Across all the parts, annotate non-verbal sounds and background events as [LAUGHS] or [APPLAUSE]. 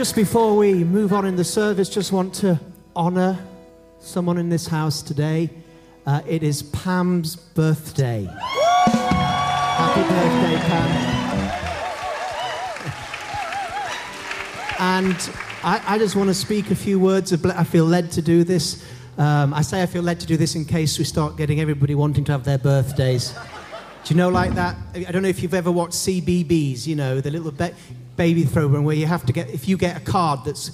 Just before we move on in the service, just want to honor someone in this house today. Uh, it is Pam's birthday. Happy birthday, Pam. And I, I, just want to speak a few words of, I feel led to do this. Um, I say I feel led to do this in case we start getting everybody wanting to have their birthdays. Do you know like that? I don't know if you've ever watched CBeebies, you know, the little ba- baby program where you have to get, if you get a card that's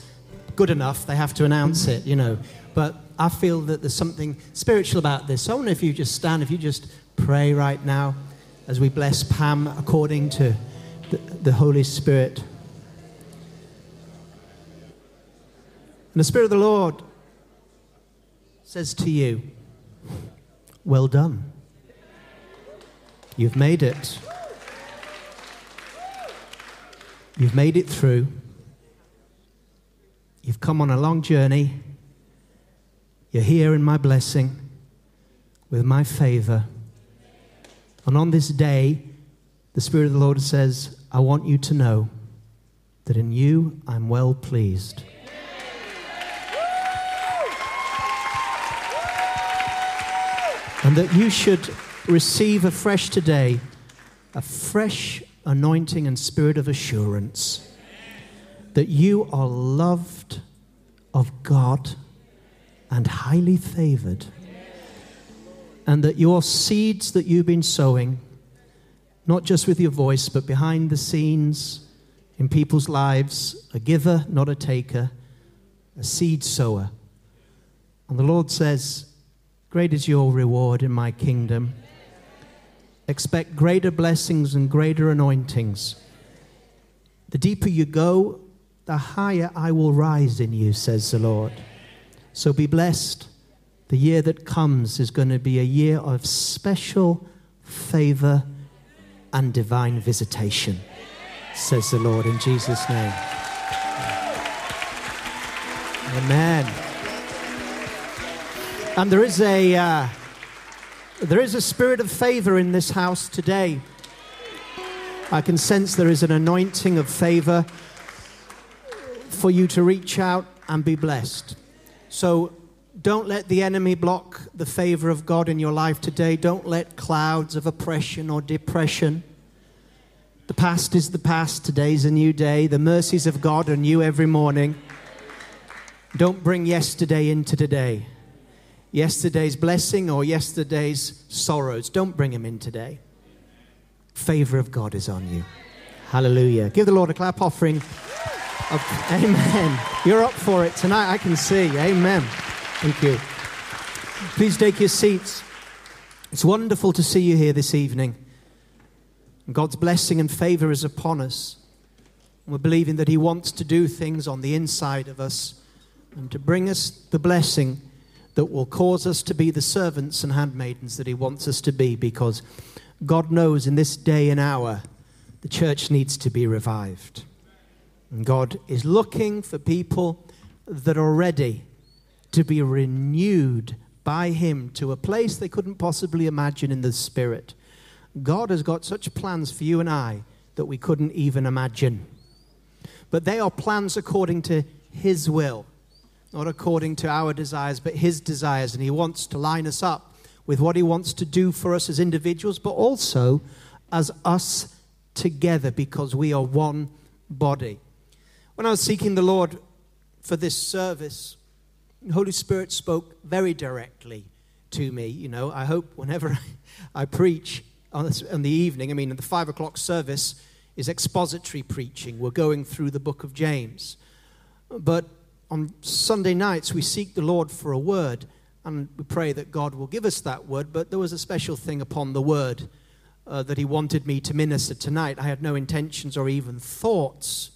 good enough, they have to announce it, you know. But I feel that there's something spiritual about this. So I wonder if you just stand, if you just pray right now as we bless Pam according to the, the Holy Spirit. And the Spirit of the Lord says to you, Well done. You've made it. You've made it through. You've come on a long journey. You're here in my blessing with my favor. And on this day, the Spirit of the Lord says, I want you to know that in you I'm well pleased. And that you should receive afresh today a fresh anointing and spirit of assurance that you are loved of God and highly favored, and that your seeds that you've been sowing, not just with your voice, but behind the scenes in people's lives, a giver, not a taker, a seed sower. And the Lord says, Great is your reward in my kingdom. Expect greater blessings and greater anointings. The deeper you go, the higher I will rise in you, says the Lord. So be blessed. The year that comes is going to be a year of special favor and divine visitation, says the Lord in Jesus' name. Amen. And there is a, uh, there is a spirit of favor in this house today. I can sense there is an anointing of favor for you to reach out and be blessed. So don't let the enemy block the favor of God in your life today. Don't let clouds of oppression or depression. The past is the past. Today's a new day. The mercies of God are new every morning. Don't bring yesterday into today yesterday's blessing or yesterday's sorrows. Don't bring them in today. Favor of God is on you. Hallelujah. Give the Lord a clap offering. Of, amen. You're up for it tonight, I can see. Amen. Thank you. Please take your seats. It's wonderful to see you here this evening. God's blessing and favor is upon us. We're believing that He wants to do things on the inside of us and to bring us the blessing that will cause us to be the servants and handmaidens that He wants us to be because God knows in this day and hour the church needs to be revived. And God is looking for people that are ready to be renewed by Him to a place they couldn't possibly imagine in the Spirit. God has got such plans for you and I that we couldn't even imagine. But they are plans according to His will not according to our desires, but His desires. And He wants to line us up with what He wants to do for us as individuals, but also as us together because we are one body. When I was seeking the Lord for this service, the Holy Spirit spoke very directly to me. You know, I hope whenever [LAUGHS] I preach on, the evening, I mean, the five o'clock service is expository preaching. We're going through the book of James. But on Sunday nights, we seek the Lord for a word and we pray that God will give us that word. But there was a special thing upon the word uh, that He wanted me to minister tonight. I had no intentions or even thoughts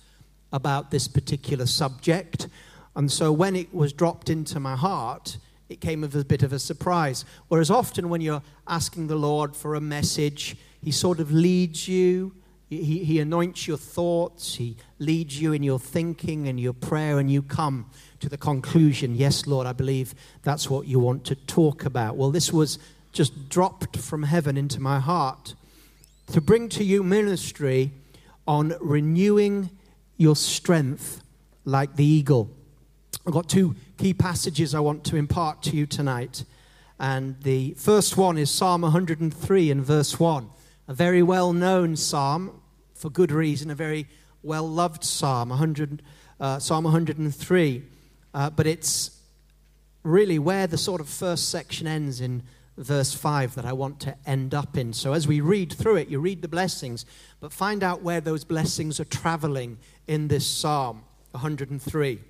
about this particular subject. And so when it was dropped into my heart, it came as a bit of a surprise. Whereas often when you're asking the Lord for a message, He sort of leads you he, he anoints your thoughts, He leads you in your thinking and your prayer, and you come to the conclusion, Yes, Lord, I believe that's what you want to talk about. Well, this was just dropped from heaven into my heart to bring to you ministry on renewing your strength like the eagle. I've got two key passages I want to impart to you tonight. And the first one is Psalm 103 and verse 1, a very well known psalm for good reason, a very well loved psalm, 100, uh, Psalm 103. Uh, but it's really where the sort of first section ends in verse 5 that I want to end up in. So as we read through it, you read the blessings, but find out where those blessings are traveling in this Psalm 103.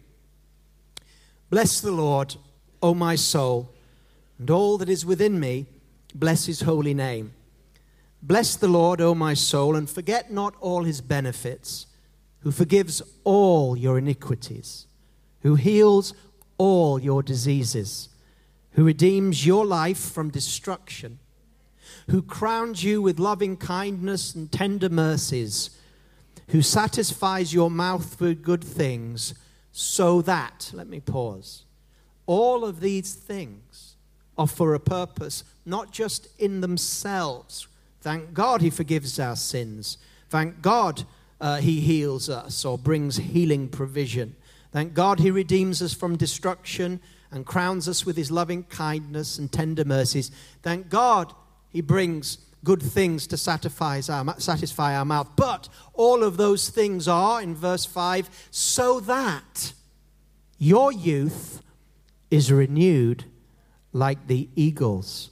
Bless the Lord, O my soul, and all that is within me, bless his holy name. Bless the Lord, O my soul, and forget not all his benefits, who forgives all your iniquities, who heals all your diseases who redeems your life from destruction, who crowns you with loving kindness and tender mercies, who satisfies your mouth with good things, so that, let me pause, all of these things are for a purpose, not just in themselves. Thank God he forgives our sins. Thank God uh, he heals us or brings healing provision. Thank God he redeems us from destruction and crowns us with his loving kindness and tender mercies. Thank God he brings good things to satisfy our, satisfy our mouth. But all of those things are, in verse 5, so that your youth is renewed like the eagles.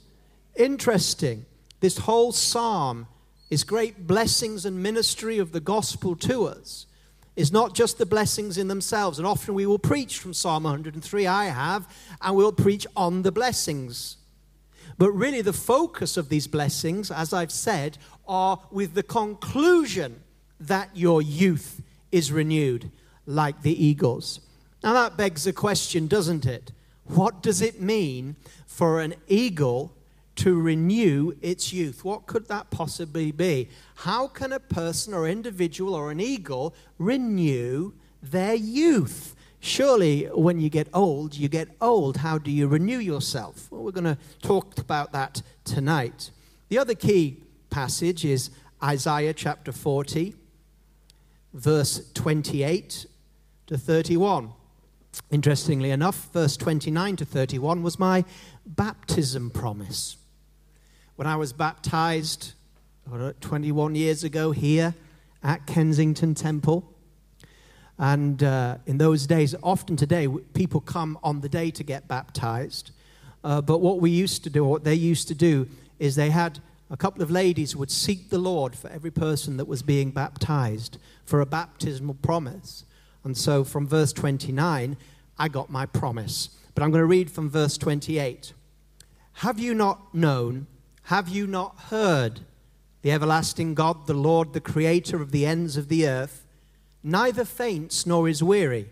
Interesting. This whole psalm is great blessings and ministry of the gospel to us is not just the blessings in themselves. And often we will preach from Psalm 103, I have, and we'll preach on the blessings. But really, the focus of these blessings, as I've said, are with the conclusion that your youth is renewed like the eagles. Now, that begs a question, doesn't it? What does it mean for an eagle to renew its youth. What could that possibly be? How can a person or individual or an eagle renew their youth? Surely, when you get old, you get old. How do you renew yourself? Well, we're going to talk about that tonight. The other key passage is Isaiah chapter 40, verse 28 to 31. Interestingly enough, verse 29 to 31 was my baptism promise when I was baptized 21 years ago here at Kensington Temple. And uh, in those days, often today, people come on the day to get baptized. Uh, but what we used to do, what they used to do, is they had a couple of ladies would seek the Lord for every person that was being baptized for a baptismal promise. And so from verse 29, I got my promise. But I'm going to read from verse 28. Have you not known? Have you not heard? The everlasting God, the Lord, the creator of the ends of the earth, neither faints nor is weary.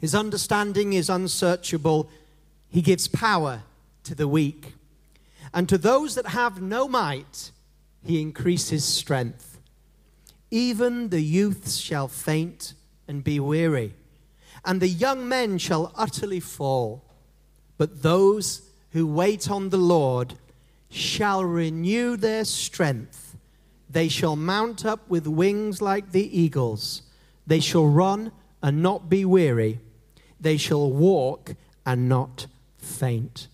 His understanding is unsearchable. He gives power to the weak. And to those that have no might, he increases strength. Even the youths shall faint and be weary, and the young men shall utterly fall. But those who wait on the Lord shall renew their strength. They shall mount up with wings like the eagles. They shall run and not be weary. They shall walk and not faint.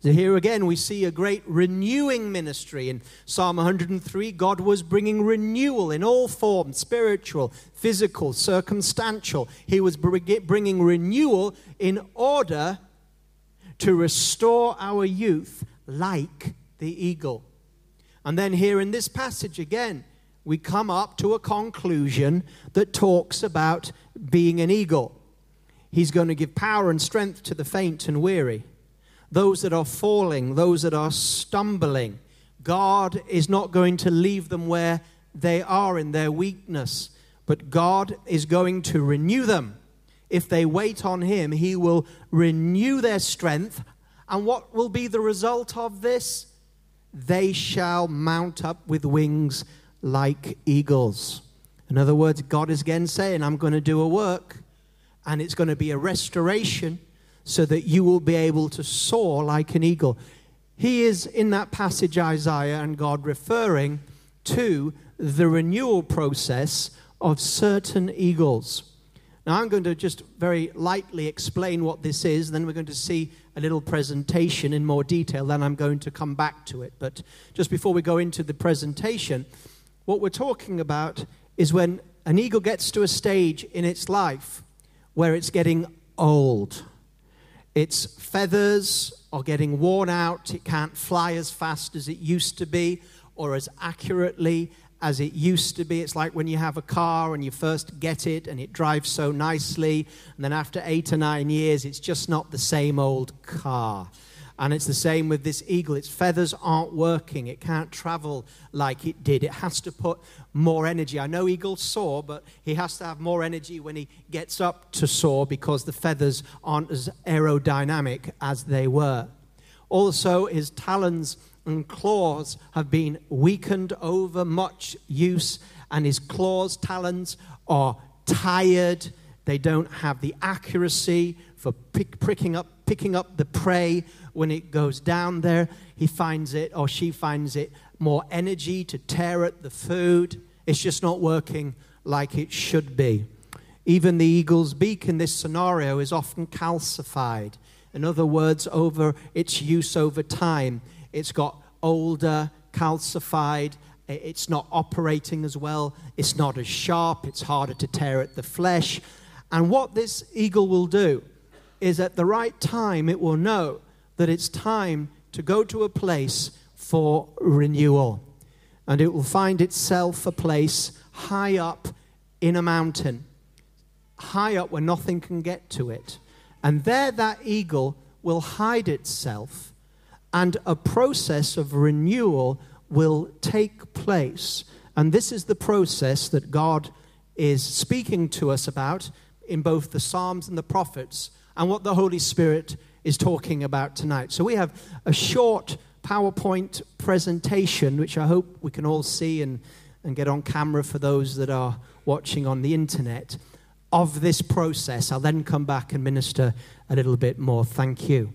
So here again, we see a great renewing ministry. In Psalm 103, God was bringing renewal in all forms spiritual, physical, circumstantial. He was bringing renewal in order to restore our youth like the eagle. And then here in this passage again, we come up to a conclusion that talks about being an eagle. He's going to give power and strength to the faint and weary, those that are falling, those that are stumbling. God is not going to leave them where they are in their weakness, but God is going to renew them. If they wait on Him, He will renew their strength. And what will be the result of this? They shall mount up with wings like eagles. In other words, God is again saying, I'm going to do a work, and it's going to be a restoration so that you will be able to soar like an eagle. He is in that passage, Isaiah and God, referring to the renewal process of certain eagles. Now, I'm going to just very lightly explain what this is, then we're going to see a little presentation in more detail, then I'm going to come back to it. But just before we go into the presentation, what we're talking about is when an eagle gets to a stage in its life where it's getting old. Its feathers are getting worn out, it can't fly as fast as it used to be or as accurately as it used to be. It's like when you have a car and you first get it and it drives so nicely, and then after eight or nine years, it's just not the same old car. And it's the same with this eagle. Its feathers aren't working. It can't travel like it did. It has to put more energy. I know eagles soar, but he has to have more energy when he gets up to soar because the feathers aren't as aerodynamic as they were. Also, his talons and claws have been weakened over much use, and his claws, talons are tired. They don't have the accuracy for pick, pricking up, picking up the prey when it goes down there. He finds it, or she finds it, more energy to tear at the food. It's just not working like it should be. Even the eagle's beak in this scenario is often calcified. In other words, over its use over time, it's got older, calcified, it's not operating as well, it's not as sharp, it's harder to tear at the flesh. And what this eagle will do is at the right time, it will know that it's time to go to a place for renewal. And it will find itself a place high up in a mountain, high up where nothing can get to it. And there, that eagle will hide itself and a process of renewal will take place. And this is the process that God is speaking to us about in both the Psalms and the prophets, and what the Holy Spirit is talking about tonight. So we have a short PowerPoint presentation, which I hope we can all see and, and get on camera for those that are watching on the internet, of this process. I'll then come back and minister a little bit more. Thank you.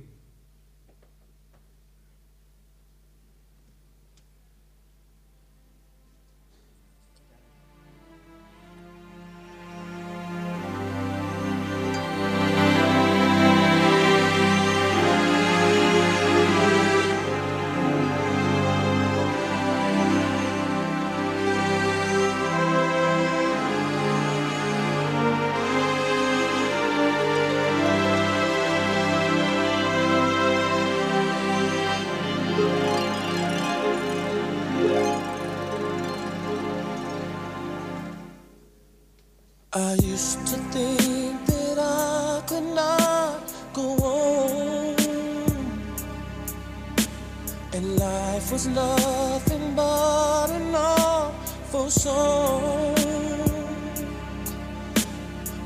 I used to think that I could not go on, and life was nothing but an awful song.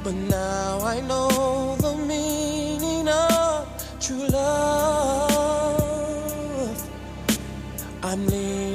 But now I know the meaning of true love. I'm leaning.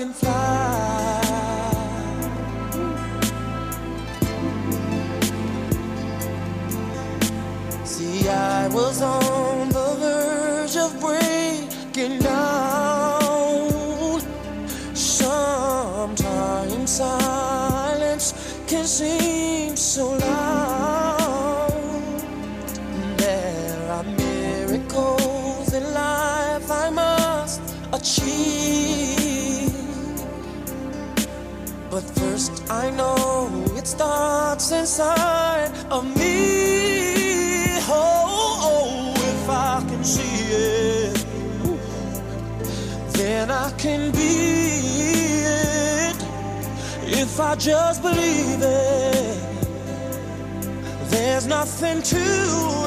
can fly. I know it starts inside of me. Oh, oh if I can see it, then I can be it. If I just believe it, there's nothing to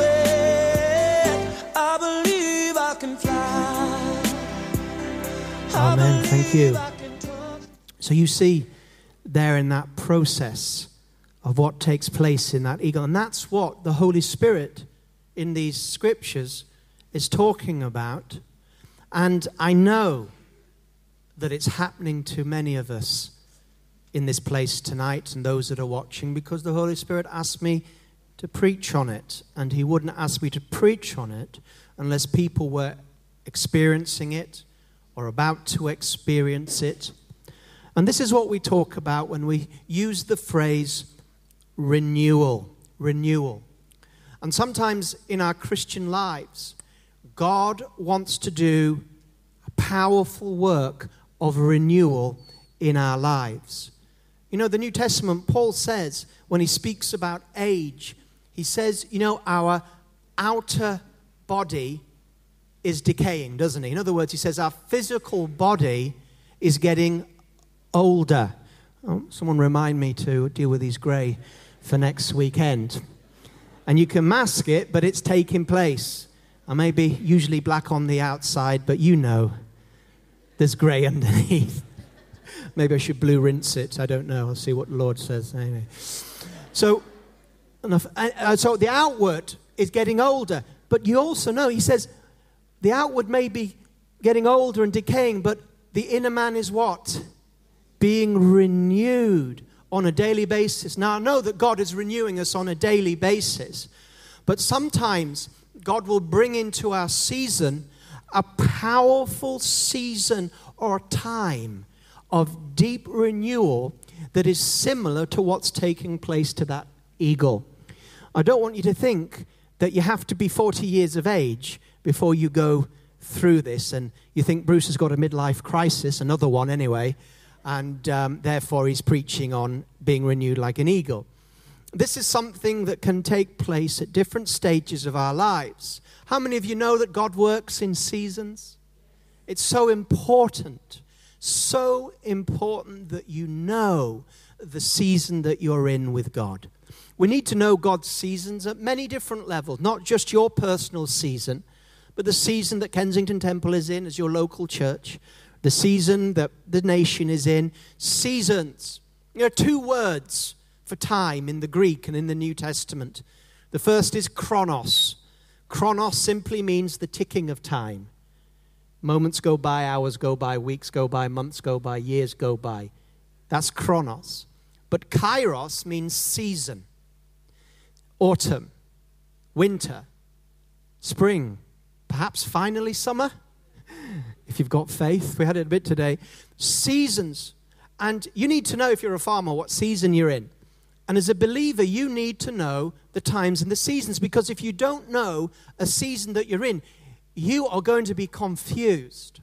it. I believe I can fly. Amen. Thank you. So you see there in that process of what takes place in that eagle. And that's what the Holy Spirit in these scriptures is talking about. And I know that it's happening to many of us in this place tonight and those that are watching because the Holy Spirit asked me to preach on it. And He wouldn't ask me to preach on it unless people were experiencing it or about to experience it. And this is what we talk about when we use the phrase renewal. Renewal. And sometimes in our Christian lives, God wants to do a powerful work of renewal in our lives. You know, the New Testament, Paul says, when he speaks about age, he says, you know, our outer body is decaying, doesn't he? In other words, he says our physical body is getting older. Oh, someone remind me to deal with these grey for next weekend. And you can mask it, but it's taking place. I may be usually black on the outside, but you know there's grey [LAUGHS] underneath. Maybe I should blue rinse it. I don't know. I'll see what the Lord says. Anyway. So, enough. Uh, uh, so the outward is getting older, but you also know, he says, the outward may be getting older and decaying, but the inner man is what? Being renewed on a daily basis. Now, I know that God is renewing us on a daily basis, but sometimes God will bring into our season a powerful season or time of deep renewal that is similar to what's taking place to that eagle. I don't want you to think that you have to be 40 years of age before you go through this and you think Bruce has got a midlife crisis, another one anyway, and um, therefore he's preaching on being renewed like an eagle. This is something that can take place at different stages of our lives. How many of you know that God works in seasons? It's so important, so important that you know the season that you're in with God. We need to know God's seasons at many different levels, not just your personal season, but the season that Kensington Temple is in as your local church, the season that the nation is in. Seasons. There are two words for time in the Greek and in the New Testament. The first is chronos. Chronos simply means the ticking of time. Moments go by, hours go by, weeks go by, months go by, years go by. That's chronos. But kairos means season autumn, winter, spring, perhaps finally summer, if you've got faith. We had it a bit today. Seasons. And you need to know, if you're a farmer, what season you're in. And as a believer, you need to know the times and the seasons because if you don't know a season that you're in, you are going to be confused.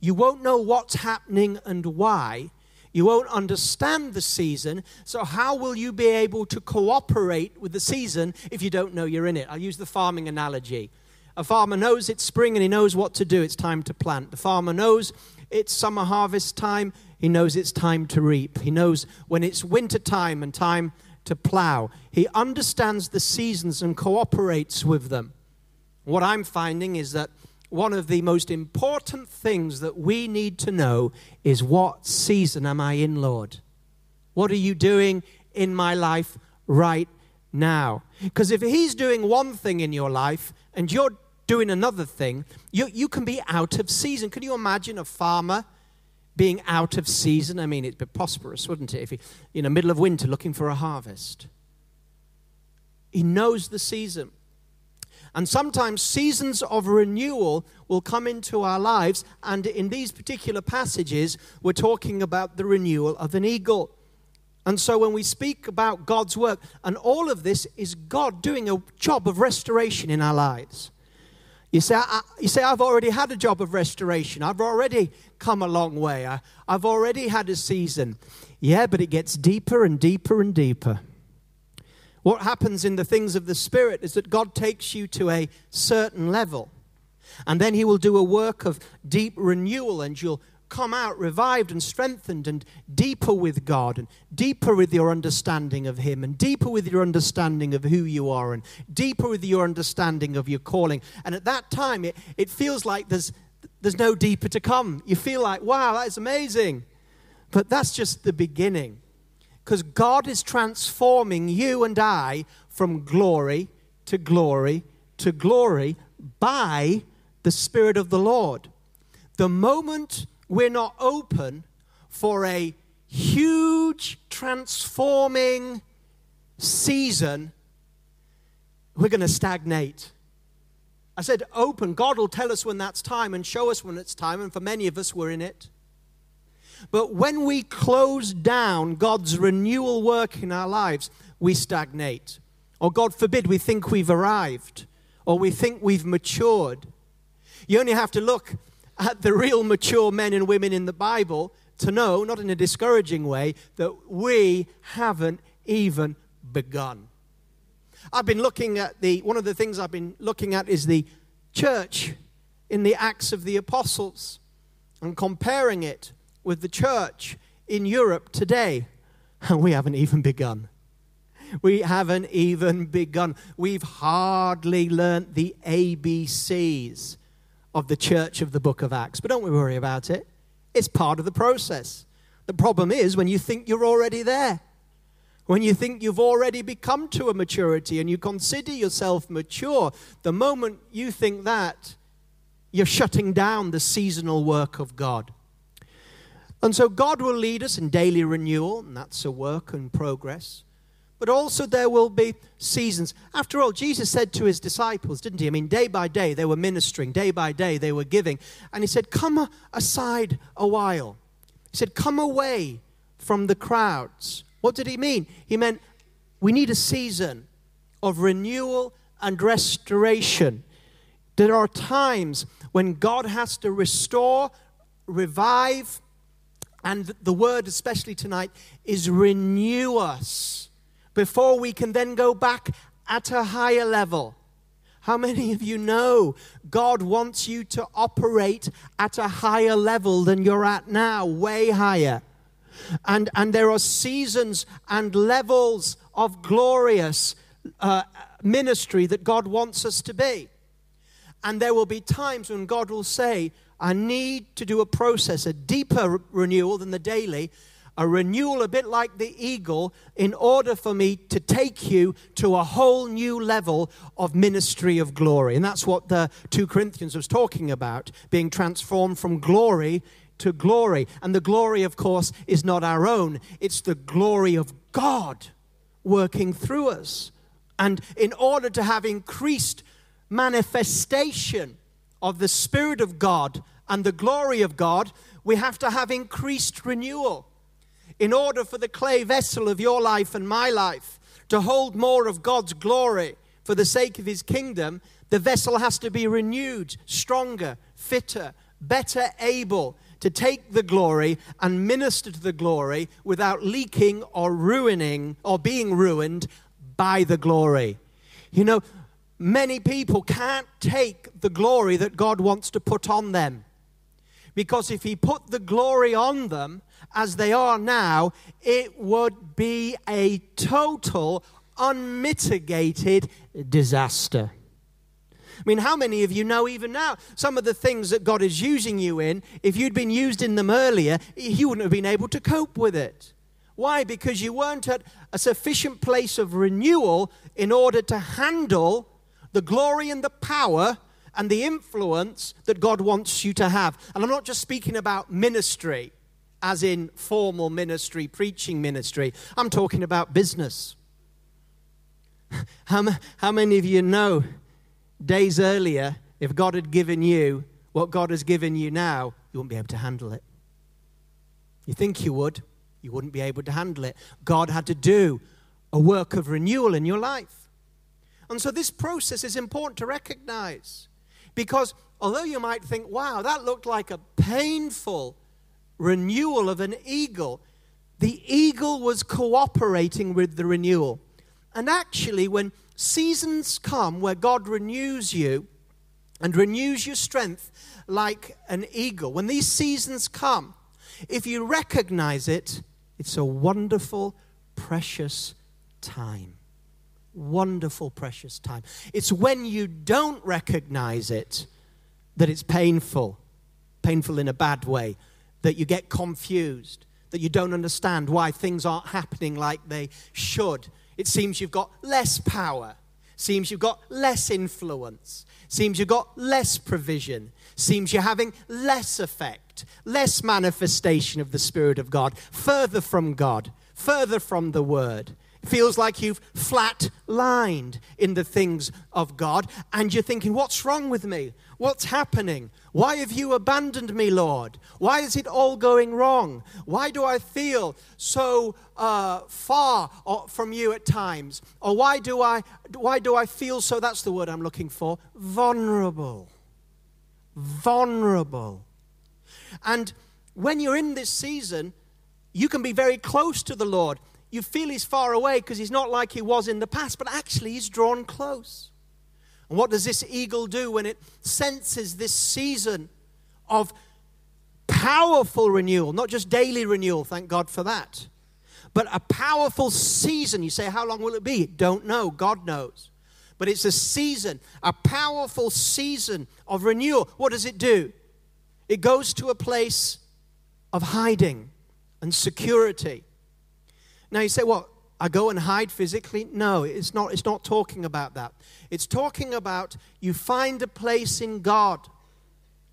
You won't know what's happening and why. You won't understand the season. So, how will you be able to cooperate with the season if you don't know you're in it? I'll use the farming analogy. A farmer knows it's spring and he knows what to do. It's time to plant. The farmer knows it's summer harvest time. He knows it's time to reap. He knows when it's winter time and time to plow. He understands the seasons and cooperates with them. What I'm finding is that one of the most important things that we need to know is what season am I in, Lord? What are you doing in my life right now? Because if He's doing one thing in your life and you're doing another thing, you, you can be out of season. Can you imagine a farmer being out of season? I mean, it'd be prosperous, wouldn't it? If he, in the middle of winter looking for a harvest. He knows the season. And sometimes seasons of renewal will come into our lives. And in these particular passages, we're talking about the renewal of an eagle. And so when we speak about God's work, and all of this is God doing a job of restoration in our lives. You say, I, you say, I've already had a job of restoration. I've already come a long way. I, I've already had a season. Yeah, but it gets deeper and deeper and deeper. What happens in the things of the Spirit is that God takes you to a certain level, and then He will do a work of deep renewal, and you'll come out revived and strengthened and deeper with God and deeper with your understanding of Him and deeper with your understanding of who you are and deeper with your understanding of your calling. And at that time, it, it feels like there's, there's no deeper to come. You feel like, wow, that is amazing. But that's just the beginning. Because God is transforming you and I from glory to glory to glory by the Spirit of the Lord. The moment we're not open for a huge transforming season, we're going to stagnate. I said, open. God will tell us when that's time and show us when it's time, and for many of us, we're in it. But when we close down God's renewal work in our lives, we stagnate. Or, God forbid, we think we've arrived, or we think we've matured. You only have to look at the real mature men and women in the Bible to know, not in a discouraging way, that we haven't even begun. I've been looking at the, one of the things I've been looking at is the church in the Acts of the Apostles and comparing it with the church in Europe today. And [LAUGHS] we haven't even begun. We haven't even begun. We've hardly learnt the ABCs of the church of the book of Acts. But don't we worry about it. It's part of the process. The problem is when you think you're already there, when you think you've already become to a maturity and you consider yourself mature, the moment you think that, you're shutting down the seasonal work of God. And so God will lead us in daily renewal, and that's a work in progress but also there will be seasons. After all, Jesus said to his disciples, didn't he? I mean, day by day they were ministering, day by day they were giving. And he said, Come aside a while. He said, Come away from the crowds. What did he mean? He meant we need a season of renewal and restoration. There are times when God has to restore, revive, and the word, especially tonight, is renew us before we can then go back at a higher level. How many of you know God wants you to operate at a higher level than you're at now, way higher? And, and there are seasons and levels of glorious uh, ministry that God wants us to be. And there will be times when God will say, I need to do a process, a deeper renewal than the daily, a renewal a bit like the eagle in order for me to take you to a whole new level of ministry of glory. And that's what the 2 Corinthians was talking about, being transformed from glory to glory. And the glory, of course, is not our own, it's the glory of God working through us. And in order to have increased manifestation of the Spirit of God and the glory of God, we have to have increased renewal in order for the clay vessel of your life and my life to hold more of God's glory for the sake of his kingdom, the vessel has to be renewed, stronger, fitter, better able to take the glory and minister to the glory without leaking or ruining or being ruined by the glory. You know, many people can't take the glory that God wants to put on them. Because if He put the glory on them, as they are now, it would be a total, unmitigated disaster. I mean, how many of you know even now some of the things that God is using you in? If you'd been used in them earlier, you wouldn't have been able to cope with it. Why? Because you weren't at a sufficient place of renewal in order to handle the glory and the power and the influence that God wants you to have. And I'm not just speaking about ministry as in formal ministry, preaching ministry. I'm talking about business. [LAUGHS] How, how many of you know days earlier, if God had given you what God has given you now, you wouldn't be able to handle it? You think you would, you wouldn't be able to handle it. God had to do a work of renewal in your life. And so this process is important to recognize because although you might think, wow, that looked like a painful renewal of an eagle, the eagle was cooperating with the renewal. And actually, when seasons come where God renews you, and renews your strength like an eagle. When these seasons come, if you recognize it, it's a wonderful, precious time. Wonderful, precious time. It's when you don't recognize it that it's painful, painful in a bad way, that you get confused, that you don't understand why things aren't happening like they should. It seems you've got less power, seems you've got less influence, seems you've got less provision, seems you're having less effect, less manifestation of the Spirit of God, further from God, further from the Word. Feels like you've flat lined in the things of God, and you're thinking, What's wrong with me? What's happening? Why have you abandoned me, Lord? Why is it all going wrong? Why do I feel so uh, far uh, from you at times? Or why do I why do I feel so? That's the word I'm looking for. Vulnerable. Vulnerable. And when you're in this season, you can be very close to the Lord. You feel he's far away because he's not like he was in the past, but actually he's drawn close. And what does this eagle do when it senses this season of powerful renewal? Not just daily renewal, thank God for that, but a powerful season. You say, How long will it be? Don't know. God knows. But it's a season, a powerful season of renewal. What does it do? It goes to a place of hiding and security. Now you say, What? I go and hide physically? No, it's not, it's not talking about that. It's talking about you find a place in God,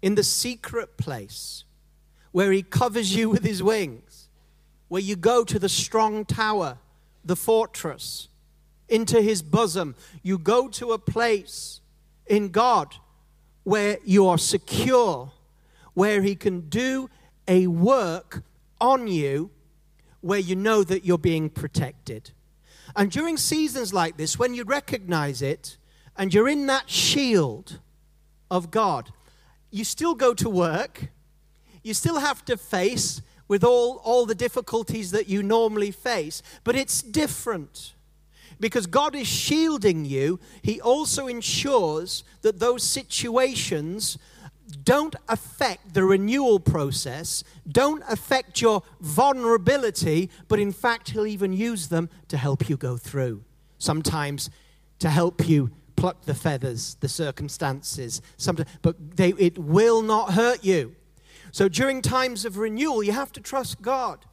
in the secret place, where He covers you with His wings, where you go to the strong tower, the fortress, into His bosom. You go to a place in God where you are secure, where He can do a work on you where you know that you're being protected. And during seasons like this, when you recognize it and you're in that shield of God, you still go to work, you still have to face with all, all the difficulties that you normally face, but it's different. Because God is shielding you, He also ensures that those situations don't affect the renewal process, don't affect your vulnerability, but in fact, He'll even use them to help you go through. Sometimes to help you pluck the feathers, the circumstances, sometimes, but they, it will not hurt you. So during times of renewal, you have to trust God.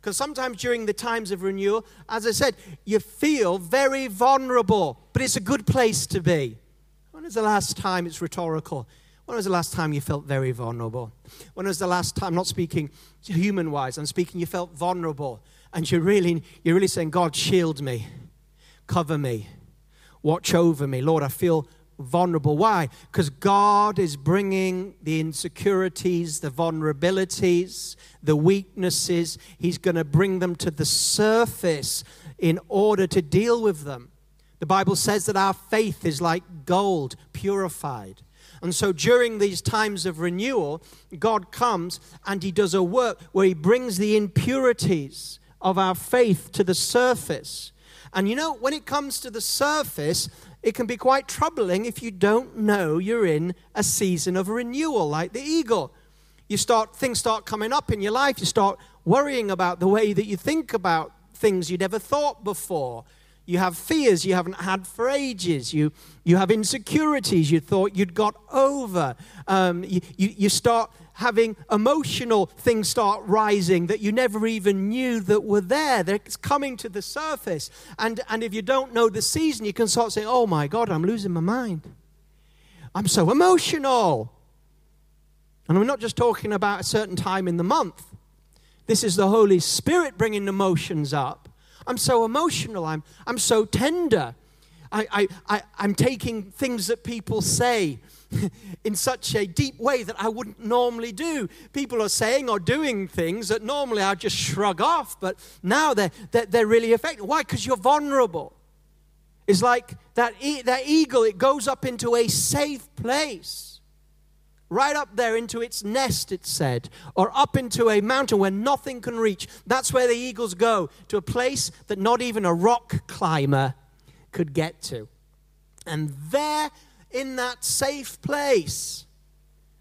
Because sometimes during the times of renewal, as I said, you feel very vulnerable, but it's a good place to be. When is the last time, it's rhetorical, when was the last time you felt very vulnerable? When was the last time, I'm not speaking human wise, I'm speaking you felt vulnerable and you're really, you're really saying, God, shield me, cover me, watch over me. Lord, I feel vulnerable. Why? Because God is bringing the insecurities, the vulnerabilities, the weaknesses, He's going to bring them to the surface in order to deal with them. The Bible says that our faith is like gold purified. And so during these times of renewal, God comes and He does a work where He brings the impurities of our faith to the surface. And you know, when it comes to the surface, it can be quite troubling if you don't know you're in a season of renewal, like the eagle. You start, things start coming up in your life, you start worrying about the way that you think about things you'd never thought before. You have fears you haven't had for ages. You, you have insecurities you thought you'd got over. Um, you, you, you start having emotional things start rising that you never even knew that were there. They're coming to the surface. And, and if you don't know the season, you can start saying, Oh my God, I'm losing my mind. I'm so emotional. And I'm not just talking about a certain time in the month. This is the Holy Spirit bringing emotions up. I'm so emotional. I'm, I'm so tender. I, I, I, I'm taking things that people say [LAUGHS] in such a deep way that I wouldn't normally do. People are saying or doing things that normally I just shrug off, but now they're, they're, they're really affected. Why? Because you're vulnerable. It's like that, e- that eagle, it goes up into a safe place right up there into its nest, it said, or up into a mountain where nothing can reach. That's where the eagles go, to a place that not even a rock climber could get to. And there in that safe place,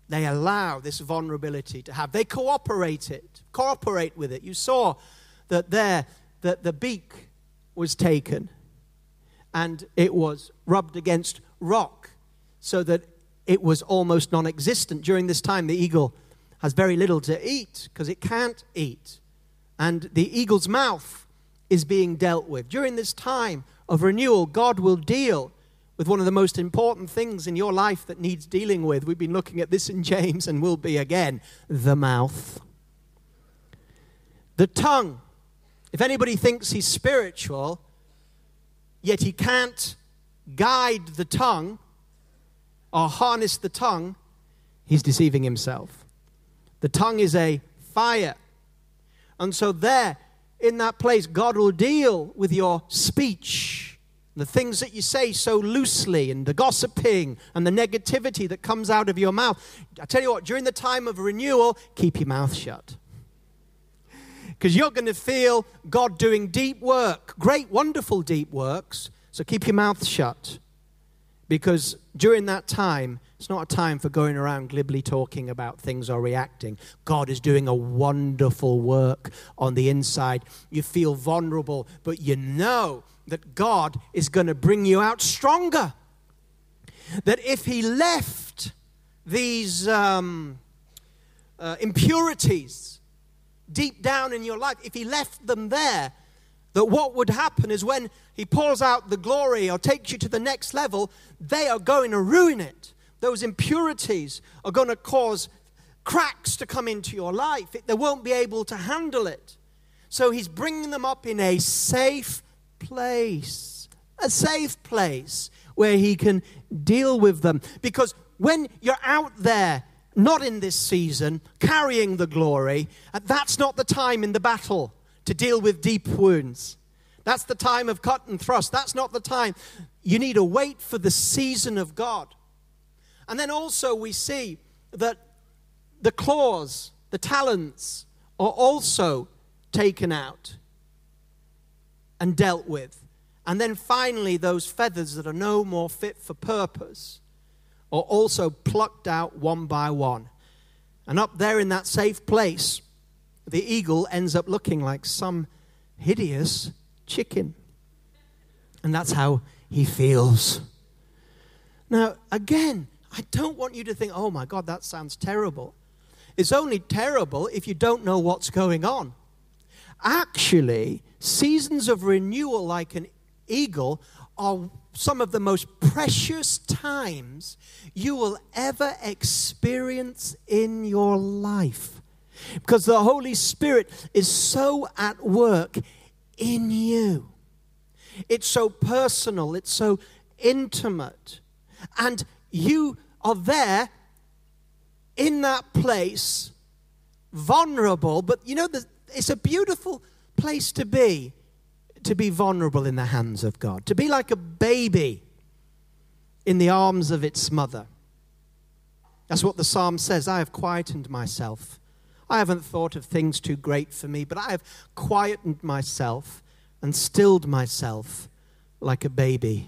they allow this vulnerability to have. They cooperate it, cooperate with it. You saw that there that the beak was taken and it was rubbed against rock so that it was almost non existent. During this time, the eagle has very little to eat because it can't eat. And the eagle's mouth is being dealt with. During this time of renewal, God will deal with one of the most important things in your life that needs dealing with. We've been looking at this in James and will be again the mouth. The tongue. If anybody thinks he's spiritual, yet he can't guide the tongue or harness the tongue, he's deceiving himself. The tongue is a fire. And so, there, in that place, God will deal with your speech, the things that you say so loosely, and the gossiping and the negativity that comes out of your mouth. I tell you what, during the time of renewal, keep your mouth shut. Because you're going to feel God doing deep work, great, wonderful deep works. So keep your mouth shut. Because during that time, it's not a time for going around glibly talking about things or reacting. God is doing a wonderful work on the inside. You feel vulnerable, but you know that God is going to bring you out stronger. That if He left these um, uh, impurities deep down in your life, if He left them there, that what would happen is when he pours out the glory or takes you to the next level, they are going to ruin it. Those impurities are going to cause cracks to come into your life. They won't be able to handle it. So he's bringing them up in a safe place, a safe place where he can deal with them. Because when you're out there, not in this season, carrying the glory, uh, that's not the time in the battle to deal with deep wounds. That's the time of cut and thrust. That's not the time. You need to wait for the season of God. And then also, we see that the claws, the talons, are also taken out and dealt with. And then finally, those feathers that are no more fit for purpose are also plucked out one by one. And up there in that safe place, the eagle ends up looking like some hideous chicken. And that's how he feels. Now, again, I don't want you to think, oh my God, that sounds terrible. It's only terrible if you don't know what's going on. Actually, seasons of renewal, like an eagle, are some of the most precious times you will ever experience in your life. Because the Holy Spirit is so at work in you. It's so personal, it's so intimate. And you are there in that place, vulnerable, but you know, it's a beautiful place to be, to be vulnerable in the hands of God, to be like a baby in the arms of its mother. That's what the psalm says I have quietened myself I haven't thought of things too great for me, but I have quietened myself and stilled myself like a baby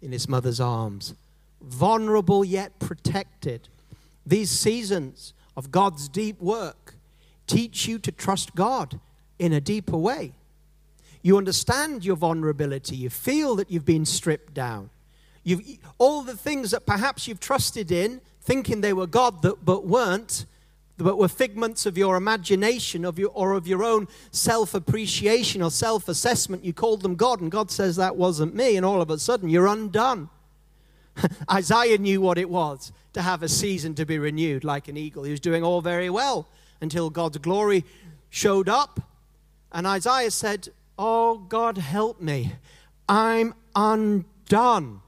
in his mother's arms, vulnerable yet protected. These seasons of God's deep work teach you to trust God in a deeper way. You understand your vulnerability. You feel that you've been stripped down. You've, all the things that perhaps you've trusted in, thinking they were God that, but weren't, but were figments of your imagination of your, or of your own self appreciation or self assessment. You called them God, and God says that wasn't me, and all of a sudden you're undone. [LAUGHS] Isaiah knew what it was to have a season to be renewed like an eagle. He was doing all very well until God's glory showed up, and Isaiah said, Oh, God, help me. I'm undone.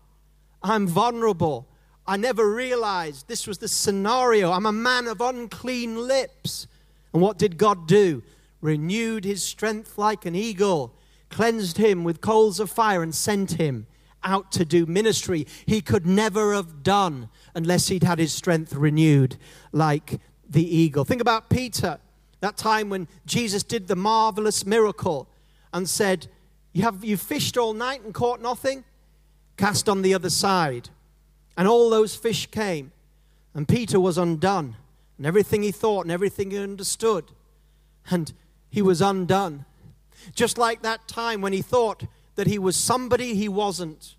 I'm vulnerable. I never realized this was the scenario. I'm a man of unclean lips. And what did God do? Renewed his strength like an eagle, cleansed him with coals of fire, and sent him out to do ministry he could never have done unless he'd had his strength renewed like the eagle. Think about Peter, that time when Jesus did the marvelous miracle and said, You have you fished all night and caught nothing? Cast on the other side And all those fish came, and Peter was undone, and everything he thought and everything he understood, and he was undone. Just like that time when he thought that he was somebody he wasn't.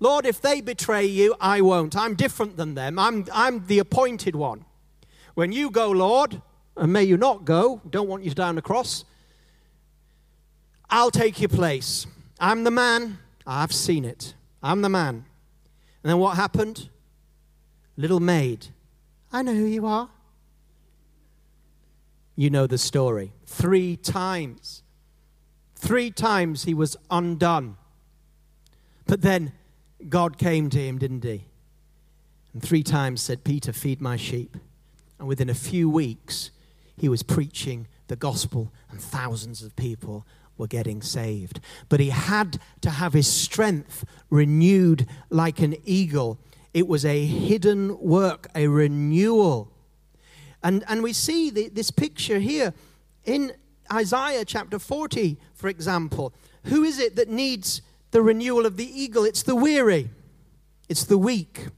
Lord, if they betray you, I won't. I'm different than them. I'm, I'm the appointed one. When you go, Lord, and may you not go, don't want you down the cross, I'll take your place. I'm the man. I've seen it. I'm the man. And then what happened? Little maid. I know who you are. You know the story. Three times. Three times he was undone. But then God came to him, didn't he? And three times said, Peter, feed my sheep. And within a few weeks, he was preaching the gospel, and thousands of people were getting saved. But he had to have his strength renewed like an eagle. It was a hidden work, a renewal. And, and we see the, this picture here in Isaiah chapter 40, for example. Who is it that needs the renewal of the eagle? It's the weary, it's the weak.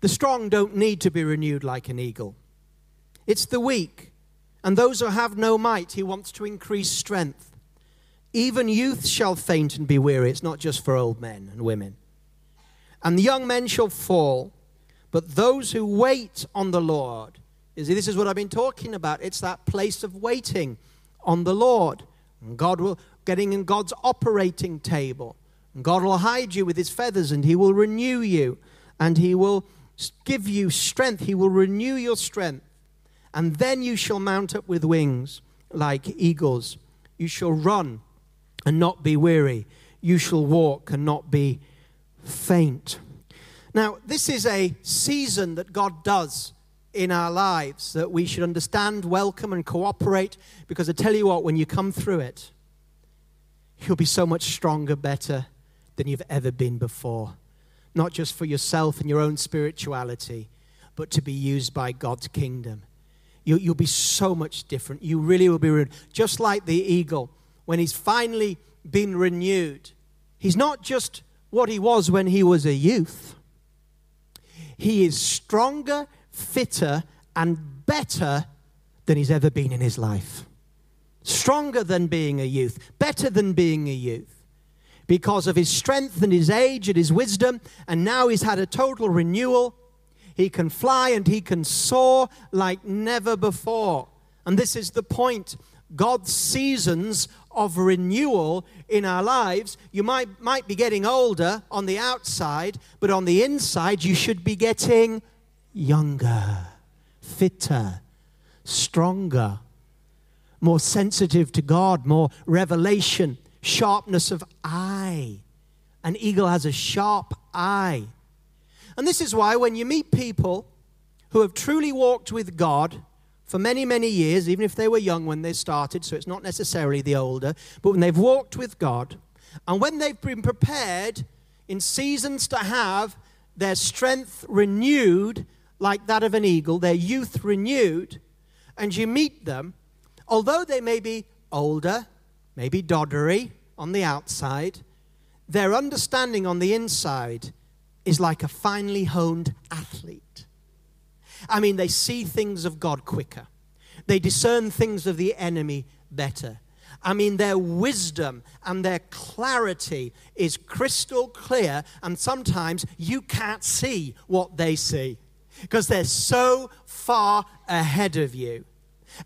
The strong don't need to be renewed like an eagle. It's the weak. And those who have no might, he wants to increase strength. Even youth shall faint and be weary. It's not just for old men and women. And the young men shall fall, but those who wait on the Lord, you see, this is what I've been talking about. It's that place of waiting on the Lord. And God will, getting in God's operating table. And God will hide you with his feathers and he will renew you and he will give you strength. He will renew your strength. And then you shall mount up with wings like eagles. You shall run and not be weary. You shall walk and not be faint. Now, this is a season that God does in our lives that we should understand, welcome, and cooperate. Because I tell you what, when you come through it, you'll be so much stronger, better than you've ever been before. Not just for yourself and your own spirituality, but to be used by God's kingdom. You, will be so much different. You really will be renewed. Just like the eagle, when he's finally been renewed, he's not just what he was when he was a youth, he is stronger, fitter, and better than he's ever been in his life. Stronger than being a youth, better than being a youth. Because of his strength and his age and his wisdom, and now he's had a total renewal he can fly and he can soar like never before. And this is the point. God's seasons of renewal in our lives. You might, might be getting older on the outside, but on the inside, you should be getting younger, fitter, stronger, more sensitive to God, more revelation, sharpness of eye. An eagle has a sharp eye. And this is why when you meet people who have truly walked with God for many, many years, even if they were young when they started, so it's not necessarily the older, but when they've walked with God, and when they've been prepared in seasons to have their strength renewed like that of an eagle, their youth renewed, and you meet them, although they may be older, maybe doddery on the outside, their understanding on the inside is like a finely honed athlete. I mean, they see things of God quicker, they discern things of the enemy better. I mean, their wisdom and their clarity is crystal clear, and sometimes you can't see what they see because they're so far ahead of you.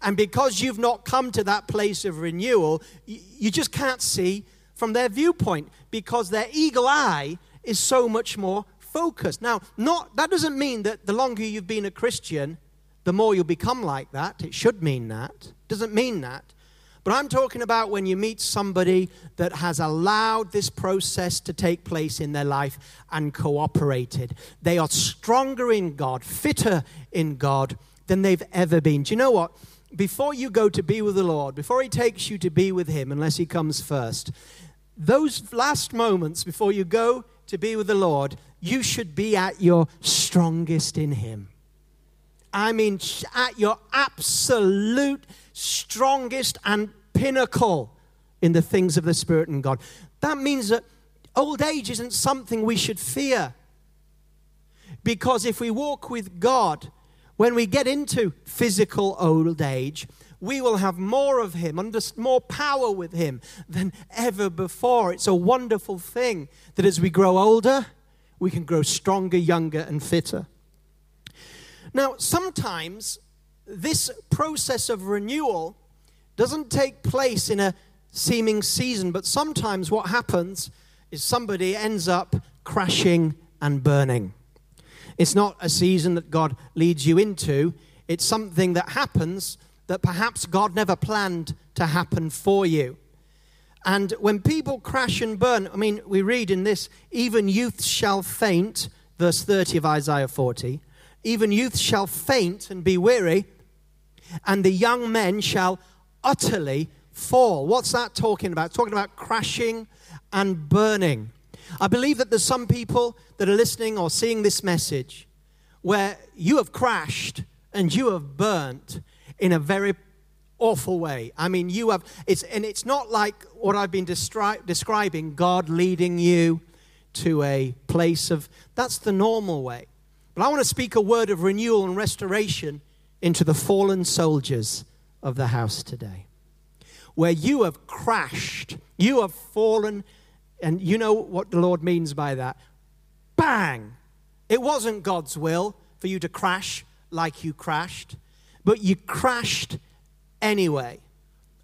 And because you've not come to that place of renewal, you just can't see from their viewpoint because their eagle eye is so much more focused. Now, not, that doesn't mean that the longer you've been a Christian, the more you'll become like that. It should mean that. doesn't mean that. But I'm talking about when you meet somebody that has allowed this process to take place in their life and cooperated. They are stronger in God, fitter in God than they've ever been. Do you know what? Before you go to be with the Lord, before He takes you to be with Him, unless He comes first, those last moments before you go to be with the Lord, you should be at your strongest in Him. I mean, at your absolute strongest and pinnacle in the things of the Spirit and God. That means that old age isn't something we should fear. Because if we walk with God, when we get into physical old age, we will have more of Him, more power with Him than ever before. It's a wonderful thing that as we grow older, we can grow stronger, younger, and fitter. Now, sometimes this process of renewal doesn't take place in a seeming season, but sometimes what happens is somebody ends up crashing and burning. It's not a season that God leads you into, it's something that happens that perhaps God never planned to happen for you. And when people crash and burn, I mean, we read in this, even youth shall faint, verse 30 of Isaiah 40. Even youth shall faint and be weary, and the young men shall utterly fall. What's that talking about? It's talking about crashing and burning. I believe that there's some people that are listening or seeing this message where you have crashed and you have burnt in a very awful way. I mean, you have, it's, and it's not like what I've been destri- describing God leading you to a place of, that's the normal way. But I want to speak a word of renewal and restoration into the fallen soldiers of the house today. Where you have crashed, you have fallen, and you know what the Lord means by that. Bang! It wasn't God's will for you to crash like you crashed, but you crashed anyway.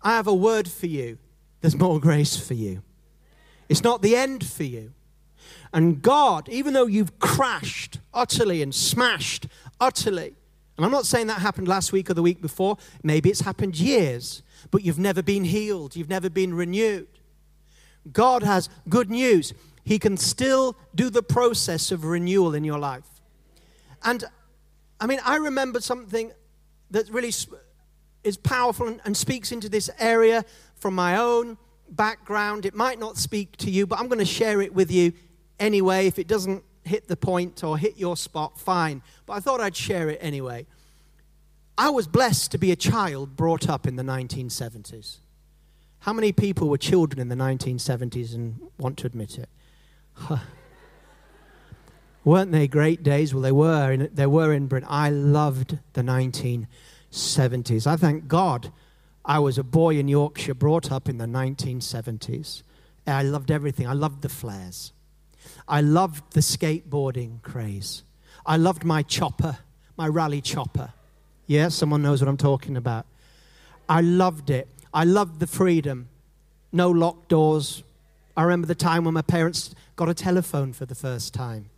I have a word for you. There's more grace for you. It's not the end for you. And God, even though you've crashed utterly and smashed utterly, and I'm not saying that happened last week or the week before, maybe it's happened years, but you've never been healed, you've never been renewed. God has good news. He can still do the process of renewal in your life. And I mean, I remember something that really is powerful and, and speaks into this area from my own background. It might not speak to you, but I'm going to share it with you anyway. If it doesn't hit the point or hit your spot, fine. But I thought I'd share it anyway. I was blessed to be a child brought up in the 1970s. How many people were children in the 1970s and want to admit it? [LAUGHS] Weren't they great days? Well, they were. In, they were in Britain. I loved the 1970s. I thank God I was a boy in Yorkshire brought up in the 1970s. I loved everything. I loved the flares. I loved the skateboarding craze. I loved my chopper, my Raleigh chopper. Yeah, someone knows what I'm talking about. I loved it. I loved the freedom. No locked doors. I remember the time when my parents got a telephone for the first time.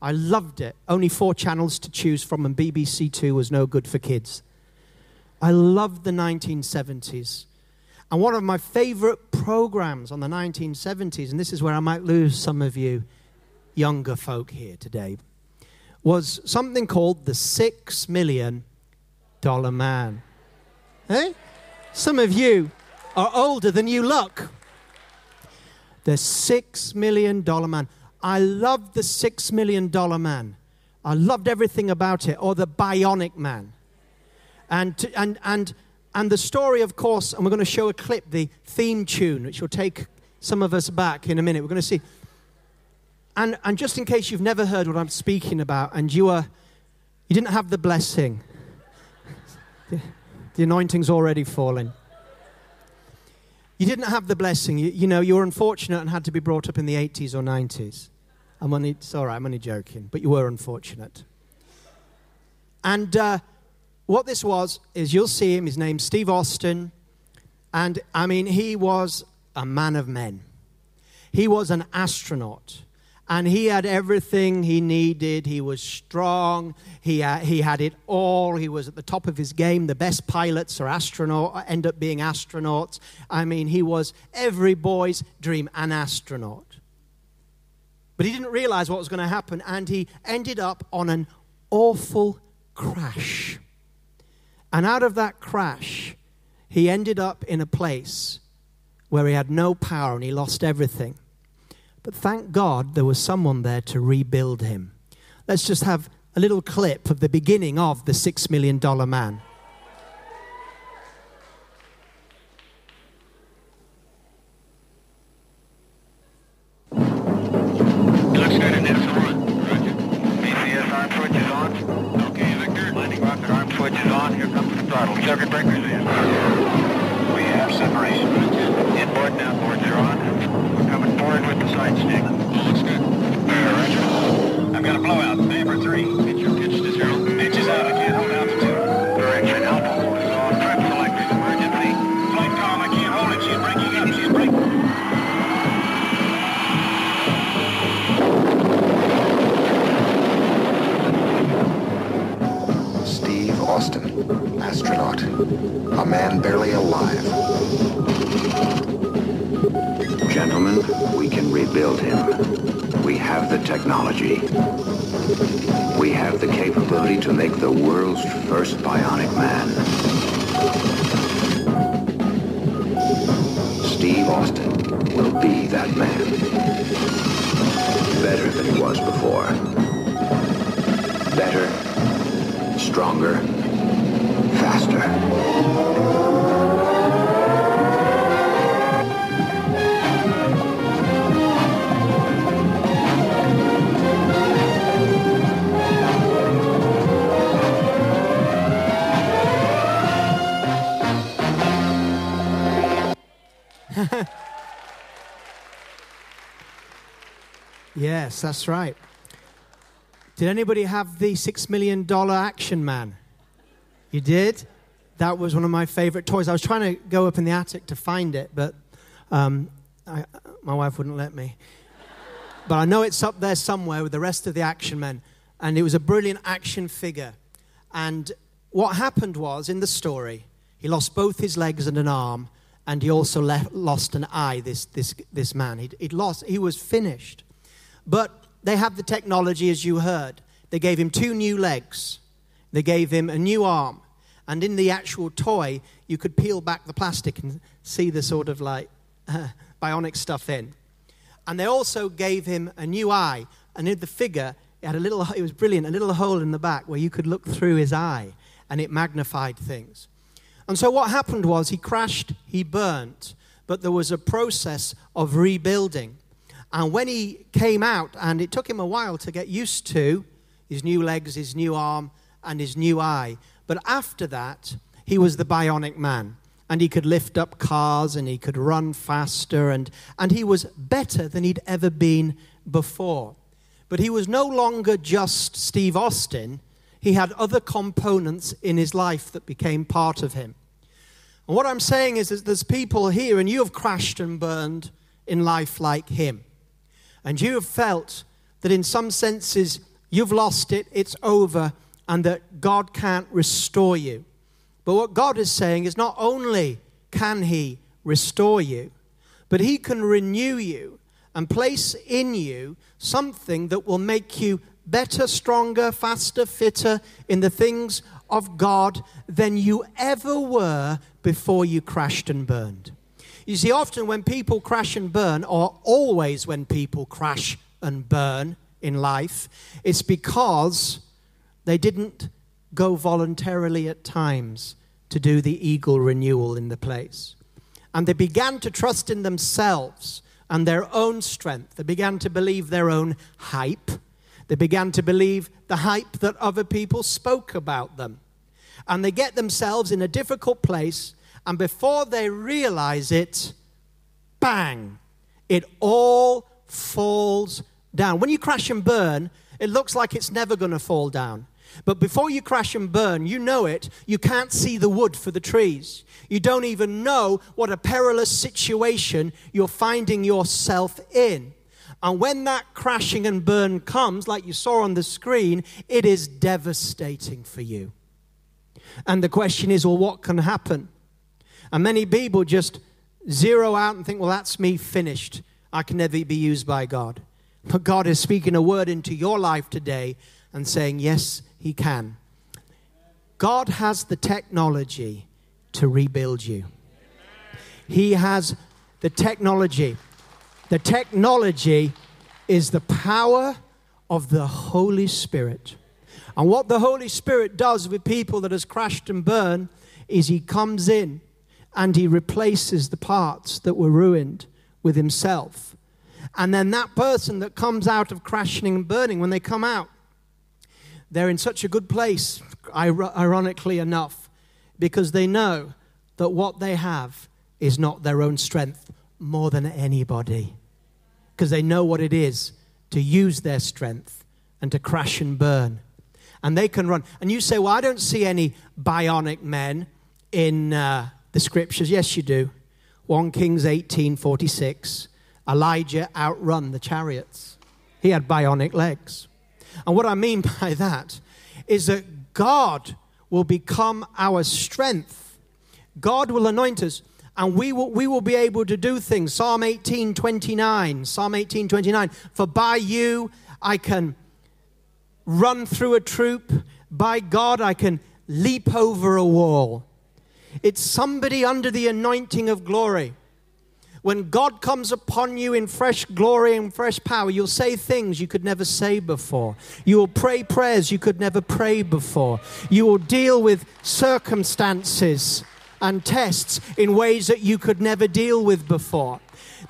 I loved it. Only four channels to choose from, and BBC Two was no good for kids. I loved the 1970s. And one of my favorite programs on the 1970s, and this is where I might lose some of you younger folk here today, was something called the Six Million Dollar Man. Eh? Some of you are older than you look. The Six Million Dollar Man. I loved the Six Million Dollar Man. I loved everything about it, or the Bionic Man. And, and, and and the story, of course, and we're going to show a clip, the theme tune, which will take some of us back in a minute. We're going to see. And, and just in case you've never heard what I'm speaking about and you, are, you didn't have the blessing, [LAUGHS] the, the anointing's already fallen. You didn't have the blessing. You, you, know, you were unfortunate and had to be brought up in the 80s or 90s. I'm only, right, I'm only joking, but you were unfortunate. And uh, what this was is you'll see him. His name's Steve Austin. And I mean, he was a man of men. He was an astronaut. And he had everything he needed. He was strong. He, uh, he had it all. He was at the top of his game. The best pilots or astronaut, end up being astronauts. I mean, he was every boy's dream, an astronaut. But he didn't realize what was going to happen, and he ended up on an awful crash. And out of that crash, he ended up in a place where he had no power and he lost everything. But thank God there was someone there to rebuild him. Let's just have a little clip of the beginning of the Six Million Dollar Man. Circuit breakers in. We have separation. Inboard and outboard, they're on. We're coming forward with the side stick. Looks good. Roger. I've got a blowout. Neighbor 3. Astronaut. A man barely alive. Gentlemen, we can rebuild him. We have the technology. We have the capability to make the world's first bionic man. Steve Austin will be that man. Better than he was before. Better, stronger, [LAUGHS] Yes, that's right. Did anybody have the $6 million Action Man? You did? That was one of my favorite toys. I was trying to go up in the attic to find it, but um, I, my wife wouldn't let me. But I know it's up there somewhere with the rest of the Action Men. And it was a brilliant action figure. And what happened was in the story, he lost both his legs and an arm, and he also lost an eye, this, this, this man. He'd, he'd lost, he was finished. But they have the technology, as you heard. They gave him two new legs, they gave him a new arm. And in the actual toy, you could peel back the plastic and see the sort of like uh, [LAUGHS] bionic stuff in. And they also gave him a new eye. And in the figure, it had a little, [LAUGHS] it was brilliant, a little hole in the back where you could look through his eye and it magnified things. And so what happened was he crashed, he burnt, but there was a process of rebuilding. And when he came out, and it took him a while to get used to his new legs, his new arm, and his new eye. But after that, he was the bionic man. And he could lift up cars and he could run faster. And, and he was better than he'd ever been before. But he was no longer just Steve Austin, he had other components in his life that became part of him. And what I'm saying is that there's people here, and you have crashed and burned in life like him. And you have felt that in some senses you've lost it, it's over, and that God can't restore you. But what God is saying is not only can He restore you, but He can renew you and place in you something that will make you better, stronger, faster, fitter in the things of God than you ever were before you crashed and burned. You see, often when people crash and burn, or always when people crash and burn in life, it's because they didn't go voluntarily at times to do the eagle renewal in the place. And they began to trust in themselves and their own strength. They began to believe their own hype. They began to believe the hype that other people spoke about them. And they get themselves in a difficult place, and before they realize it, bang, it all falls down. When you crash and burn, it looks like it's never going to fall down. But before you crash and burn, you know it. You can't see the wood for the trees. You don't even know what a perilous situation you're finding yourself in. And when that crashing and burn comes, like you saw on the screen, it is devastating for you. And the question is, well, what can happen? And many people just zero out and think, well, that's me finished. I can never be used by God. But God is speaking a word into your life today and saying, yes, He can. God has the technology to rebuild you. He has the technology. The technology is the power of the Holy Spirit. And what the Holy Spirit does with people that has crashed and burned is he comes in and he replaces the parts that were ruined with himself. And then that person that comes out of crashing and burning, when they come out, they're in such a good place, ironically enough, because they know that what they have is not their own strength more than anybody. Because they know what it is to use their strength and to crash and burn. And they can run. And you say, Well, I don't see any bionic men in uh, the scriptures. Yes, you do. 1 Kings 18 46. Elijah outrun the chariots. He had bionic legs. And what I mean [LAUGHS] by that is that God will become our strength. God will anoint us and we will, we will be able to do things. Psalm 18 29. Psalm 18 29. For by you I can run through a troop. By God I can leap over a wall. It's somebody under the anointing of glory. When God comes upon you in fresh glory and fresh power, you'll say things you could never say before. You will pray prayers you could never pray before. You will deal with circumstances and tests in ways that you could never deal with before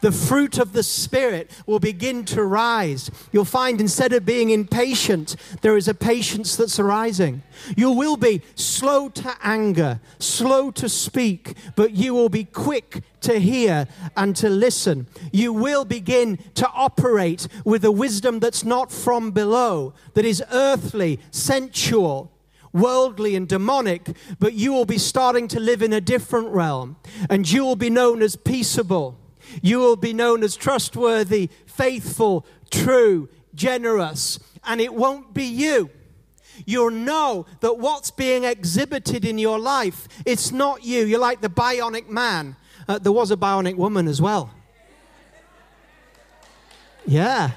the fruit of the Spirit will begin to rise. You'll find instead of being impatient, there is a patience that's arising. You will be slow to anger, slow to speak, but you will be quick to hear and to listen. You will begin to operate with a wisdom that's not from below, that is earthly, sensual worldly and demonic, but you will be starting to live in a different realm and you will be known as peaceable. You will be known as trustworthy, faithful, true, generous, and it won't be you. You'll know that what's being exhibited in your life, it's not you. You're like the bionic man. Uh, there was a bionic woman as well. Yeah.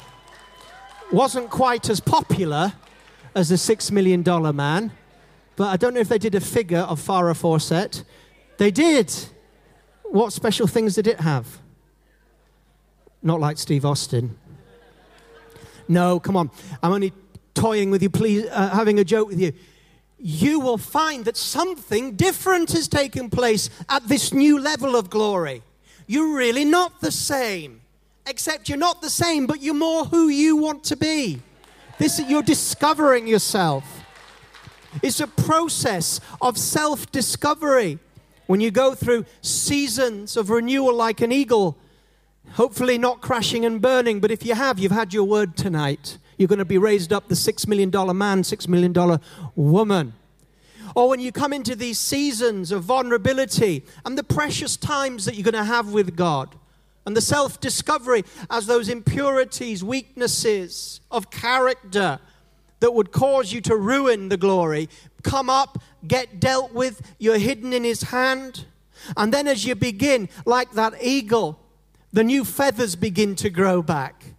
Wasn't quite as popular as the six million dollar man, but I don't know if they did a figure of Farrah Fawcett. They did. What special things did it have? Not like Steve Austin. No, come on. I'm only toying with you, please, uh, having a joke with you. You will find that something different has taken place at this new level of glory. You're really not the same, except you're not the same, but you're more who you want to be. This you're discovering yourself. It's a process of self discovery. When you go through seasons of renewal like an eagle, Hopefully, not crashing and burning, but if you have, you've had your word tonight. You're going to be raised up the $6 million man, $6 million woman. Or when you come into these seasons of vulnerability and the precious times that you're going to have with God and the self discovery as those impurities, weaknesses of character that would cause you to ruin the glory come up, get dealt with, you're hidden in His hand. And then as you begin, like that eagle, the new feathers begin to grow back.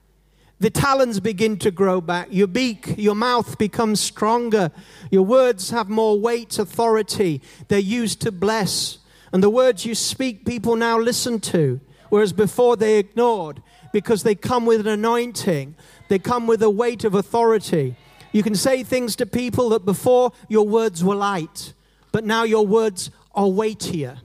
The talons begin to grow back. Your beak, your mouth becomes stronger. Your words have more weight, authority. They're used to bless. And the words you speak, people now listen to, whereas before they ignored because they come with an anointing, they come with a weight of authority. You can say things to people that before your words were light, but now your words are weightier.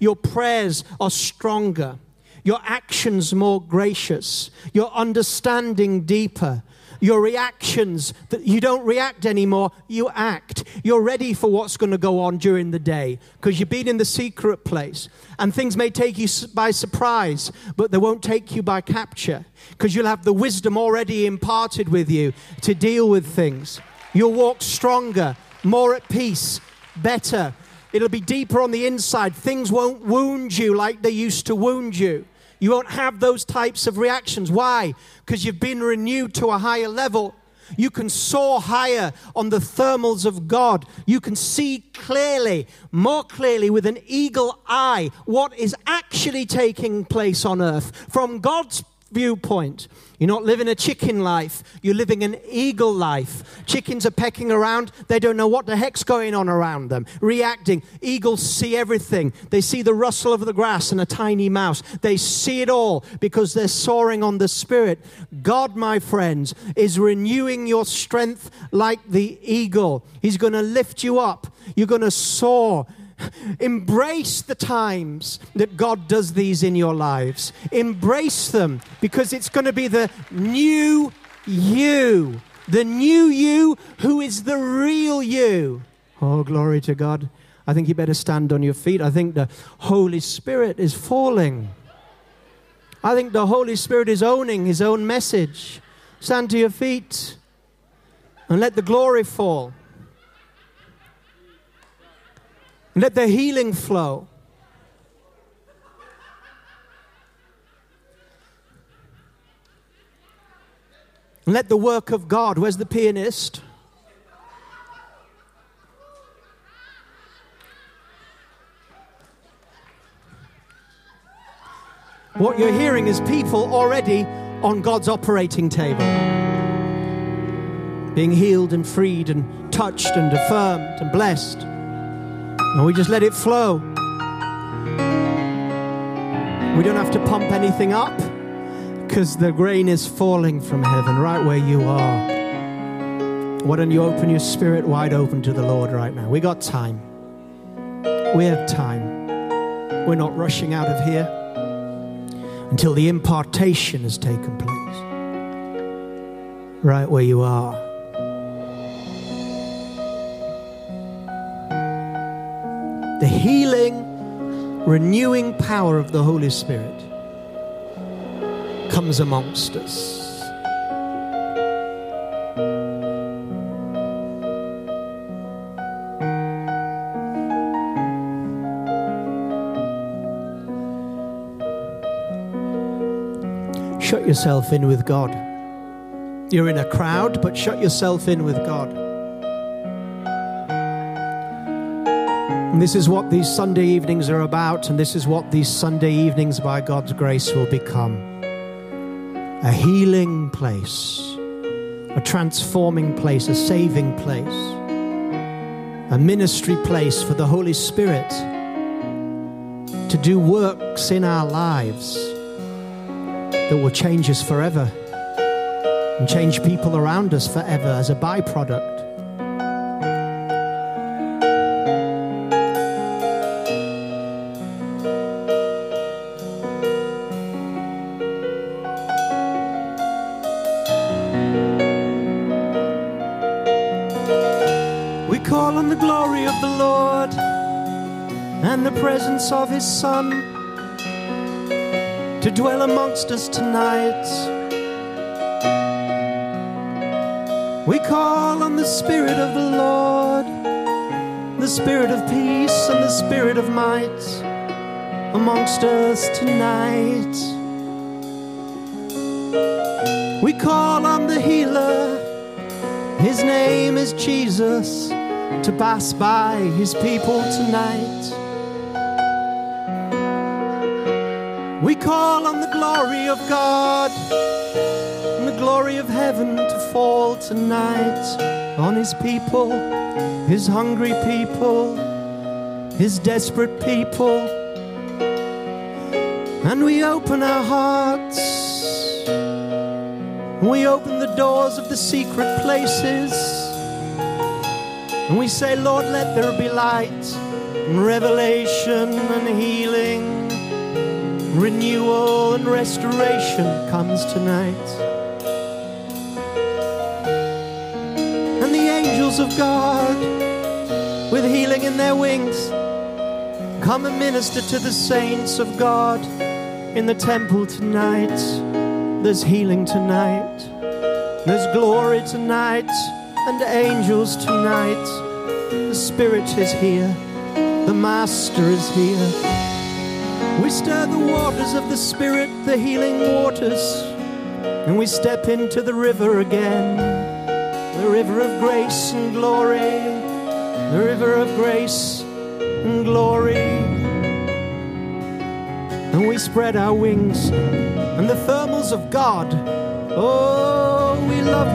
Your prayers are stronger your actions more gracious, your understanding deeper, your reactions that you don't react anymore, you act. You're ready for what's going to go on during the day because you've been in the secret place and things may take you by surprise, but they won't take you by capture because you'll have the wisdom already imparted with you to deal with things. You'll walk stronger, more at peace, better. It'll be deeper on the inside. Things won't wound you like they used to wound you. You won't have those types of reactions. Why? Because you've been renewed to a higher level. You can soar higher on the thermals of God. You can see clearly, more clearly, with an eagle eye, what is actually taking place on earth from God's viewpoint. You're not living a chicken life, you're living an eagle life. Chickens are pecking around, they don't know what the heck's going on around them, reacting. Eagles see everything. They see the rustle of the grass and a tiny mouse. They see it all because they're soaring on the Spirit. God, my friends, is renewing your strength like the eagle. He's going to lift you up, you're going to soar Embrace the times that God does these in your lives. Embrace them because it's going to be the new you. The new you who is the real you. Oh, glory to God. I think you better stand on your feet. I think the Holy Spirit is falling. I think the Holy Spirit is owning his own message. Stand to your feet and let the glory fall. Let the healing flow. Let the work of God, where's the pianist? What you're hearing is people already on God's operating table, being healed and freed and touched and affirmed and blessed. And we just let it flow. We don't have to pump anything up because the grain is falling from heaven right where you are. Why don't you open your spirit wide open to the Lord right now? We got time. We have time. We're not rushing out of here until the impartation has taken place. Right where you are. The healing, renewing power of the Holy Spirit comes amongst us. Shut yourself in with God. You're in a crowd, but shut yourself in with God. And this is what these Sunday evenings are about, and this is what these Sunday evenings, by God's grace, will become a healing place, a transforming place, a saving place, a ministry place for the Holy Spirit to do works in our lives that will change us forever and change people around us forever as a byproduct. Son to dwell amongst us tonight. We call on the Spirit of the Lord, the Spirit of peace and the Spirit of might amongst us tonight. We call on the healer, his name is Jesus, to pass by his people tonight. Call on the glory of God and the glory of heaven to fall tonight on his people, his hungry people, his desperate people. And we open our hearts, we open the doors of the secret places, and we say, Lord, let there be light and revelation and healing renewal and restoration comes tonight. And the angels of God, with healing in their wings, come and minister to the saints of God in the temple tonight. There's healing tonight, there's glory tonight, and angels tonight. The Spirit is here, the Master is here. We stir the waters of the Spirit, the healing waters, and we step into the river again. The river of grace and glory, the river of grace and glory. And we spread our wings and the thermals of God. Oh, we love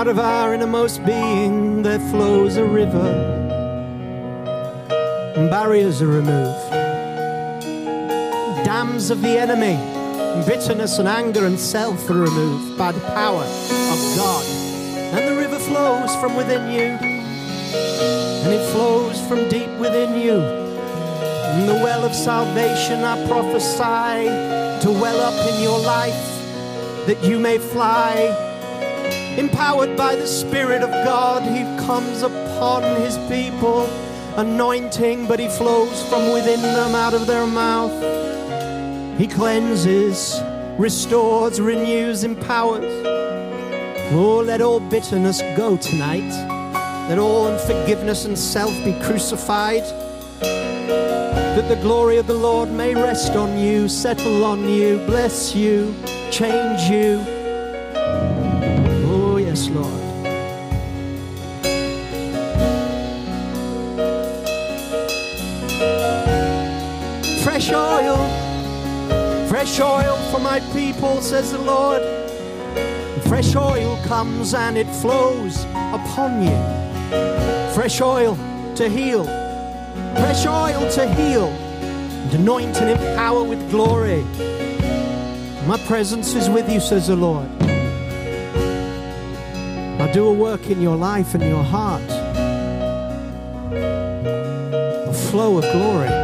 out of our innermost being there flows a river. Barriers are removed. Dams of the enemy, bitterness and anger and self are removed by the power of God. And the river flows from within you. And it flows from deep within you. And the well of salvation I prophesy to well up in your life that you may fly. Empowered by the Spirit of God, He comes upon His people, anointing, but He flows from within them out of their mouth. He cleanses, restores, renews, empowers. Oh, let all bitterness go tonight. Let all unforgiveness and self be crucified. That the glory of the Lord may rest on you, settle on you, bless you, change you. Fresh oil for my people, says the Lord. Fresh oil comes and it flows upon you. Fresh oil to heal, fresh oil to heal, and anoint and empower with glory. My presence is with you, says the Lord. I'll do a work in your life and your heart, a flow of glory.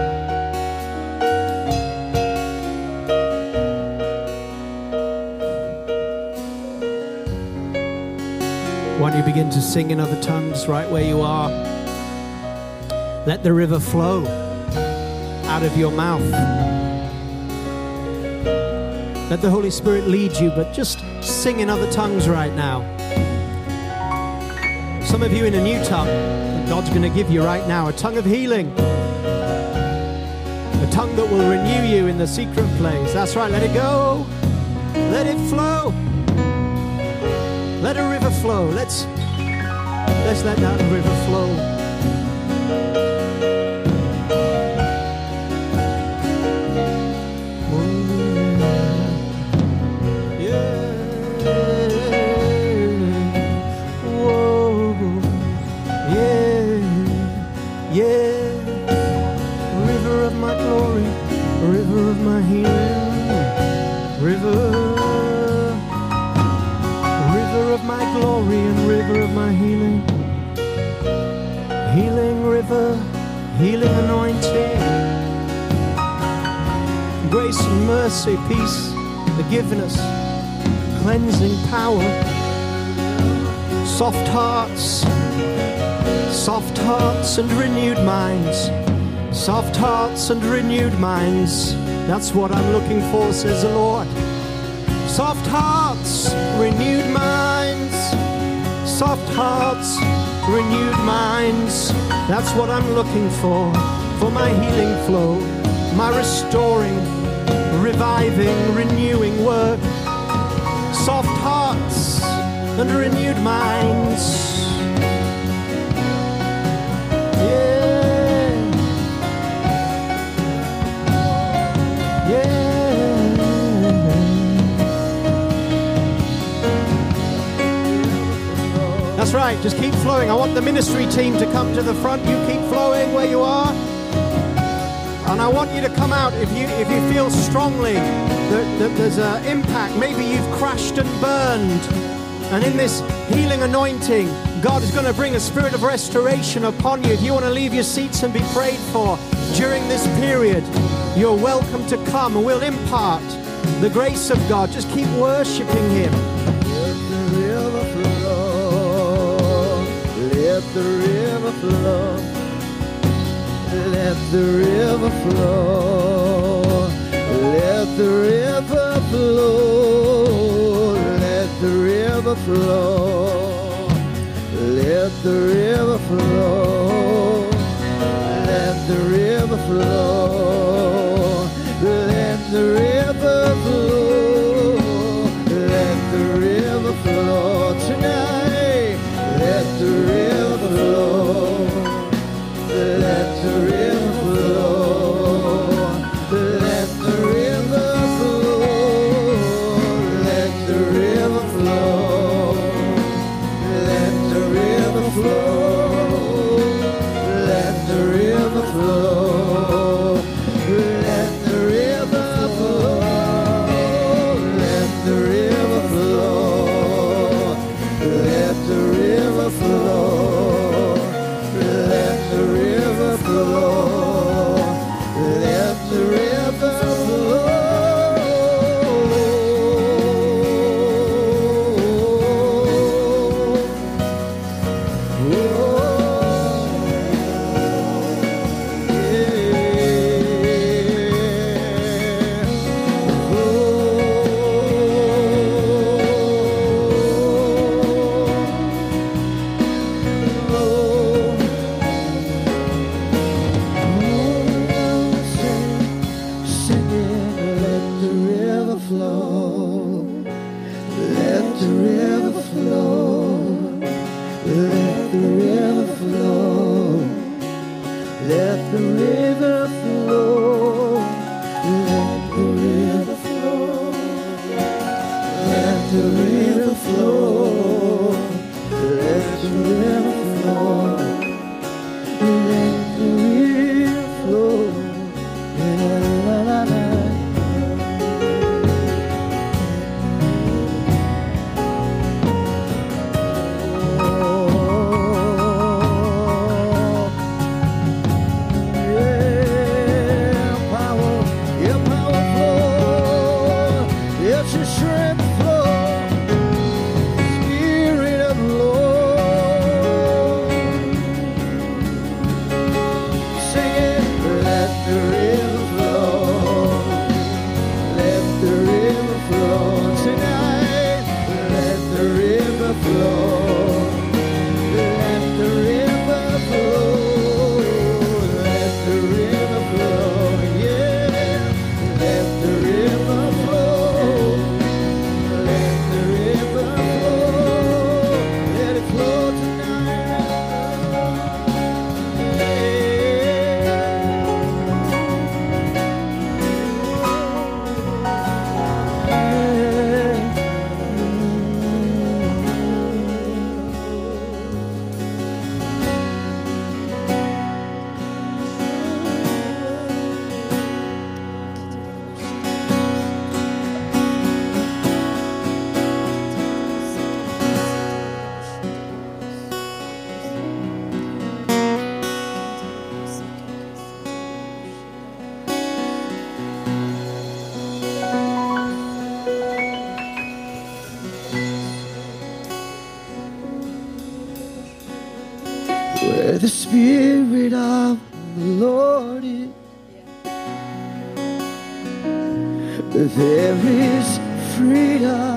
Begin to sing in other tongues right where you are? Let the river flow out of your mouth. Let the Holy Spirit lead you, but just sing in other tongues right now. Some of you in a new tongue that God's going to give you right now a tongue of healing, a tongue that will renew you in the secret place. That's right, let it go, let it flow. Let it. Flow. Let's let's let that river flow. Oh, yeah. Whoa. Yeah. Yeah. River of my glory, river of my healing, river of my glory and river of my healing. Healing river, healing anointing. Grace and mercy, peace, forgiveness, cleansing power. Soft hearts, soft hearts and renewed minds. Soft hearts and renewed minds. That's what I'm looking for, says the Lord soft hearts, renewed minds. Hearts, renewed minds. That's what I'm looking for, for my healing flow, my restoring, reviving, renewing work. Soft hearts and renewed minds. That's right, just keep flowing. I want the ministry team to come to the front. You keep flowing where you are. And I want you to come out if you if you feel strongly that, that there's an impact. Maybe you've crashed and burned. And in this healing anointing, God is going to bring a spirit of restoration upon you. If you want to leave your seats and be prayed for during this period, you're welcome to come and we'll impart the grace of God. Just keep worshiping Him. Let the river flow. Let the river flow. Let the river flow. Let the river flow. Let the river flow. Let the river flow. Let the river flow. Spirit of the Lord is. There is freedom.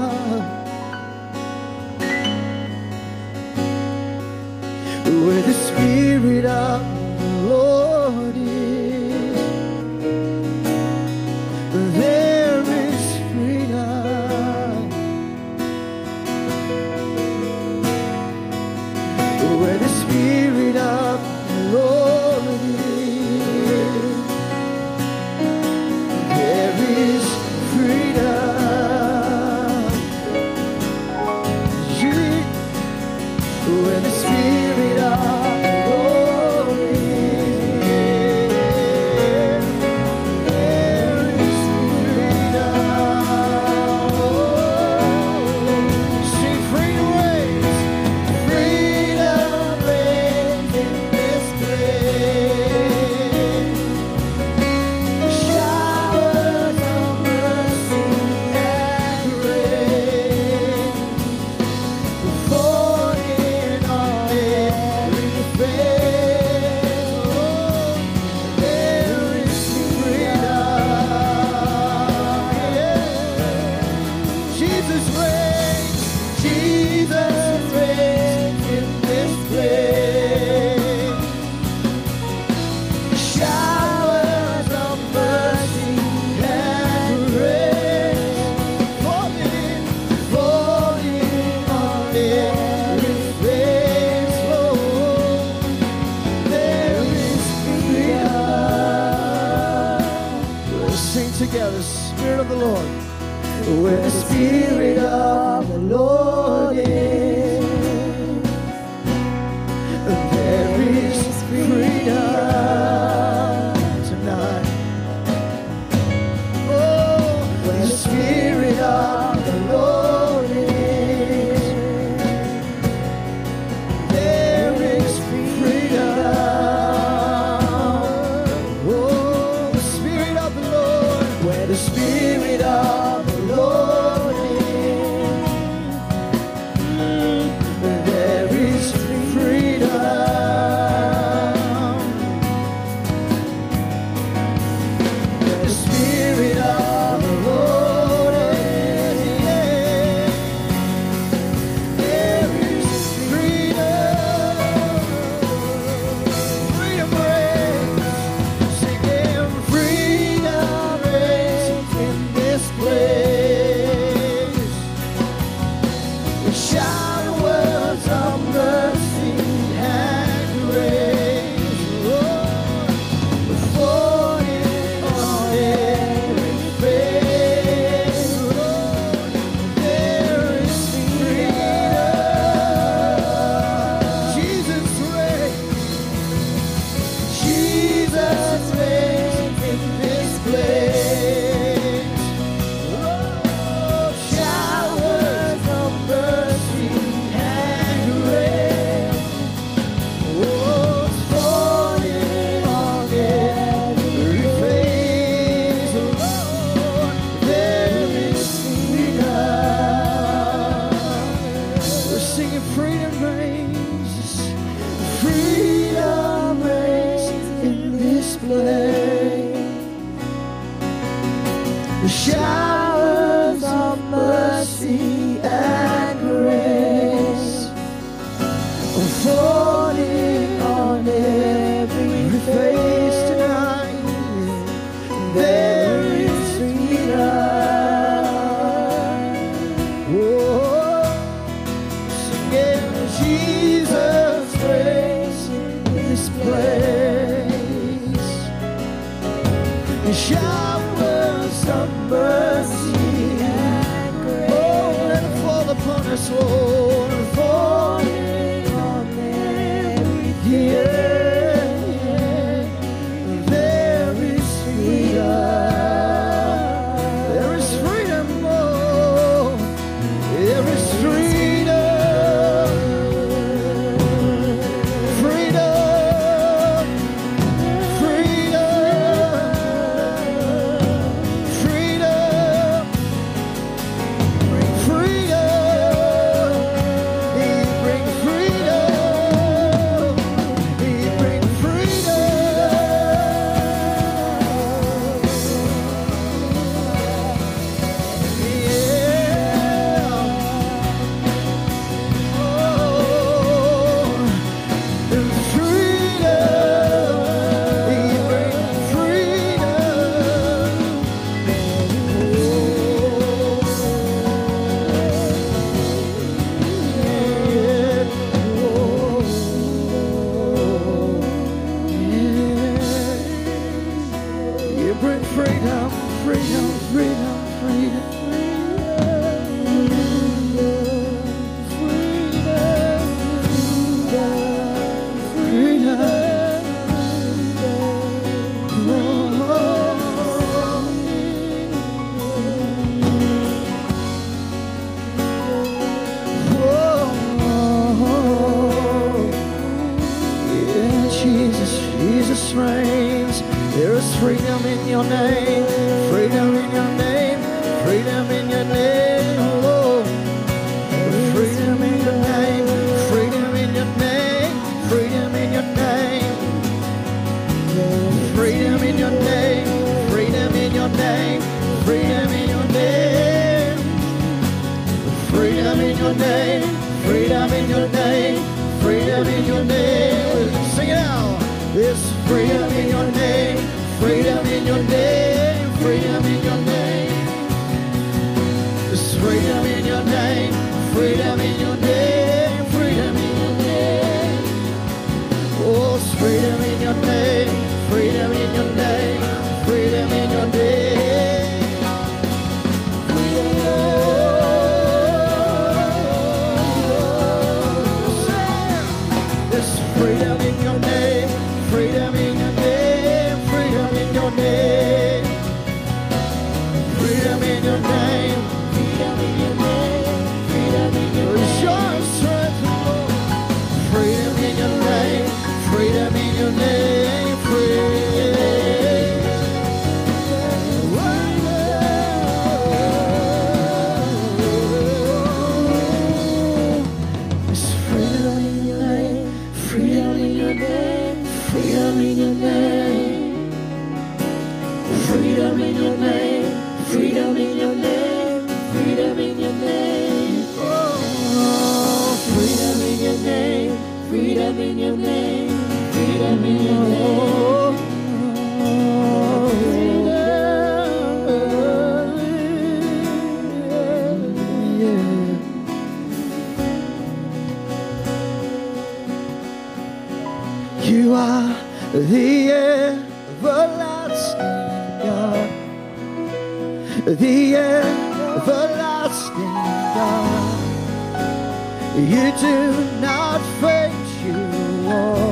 where the Spirit of your name, freedom in your name, freedom in your name. Oh, freedom in your name, freedom in your name, freedom in your name. You are the end. the everlasting God. You do not fade, you are.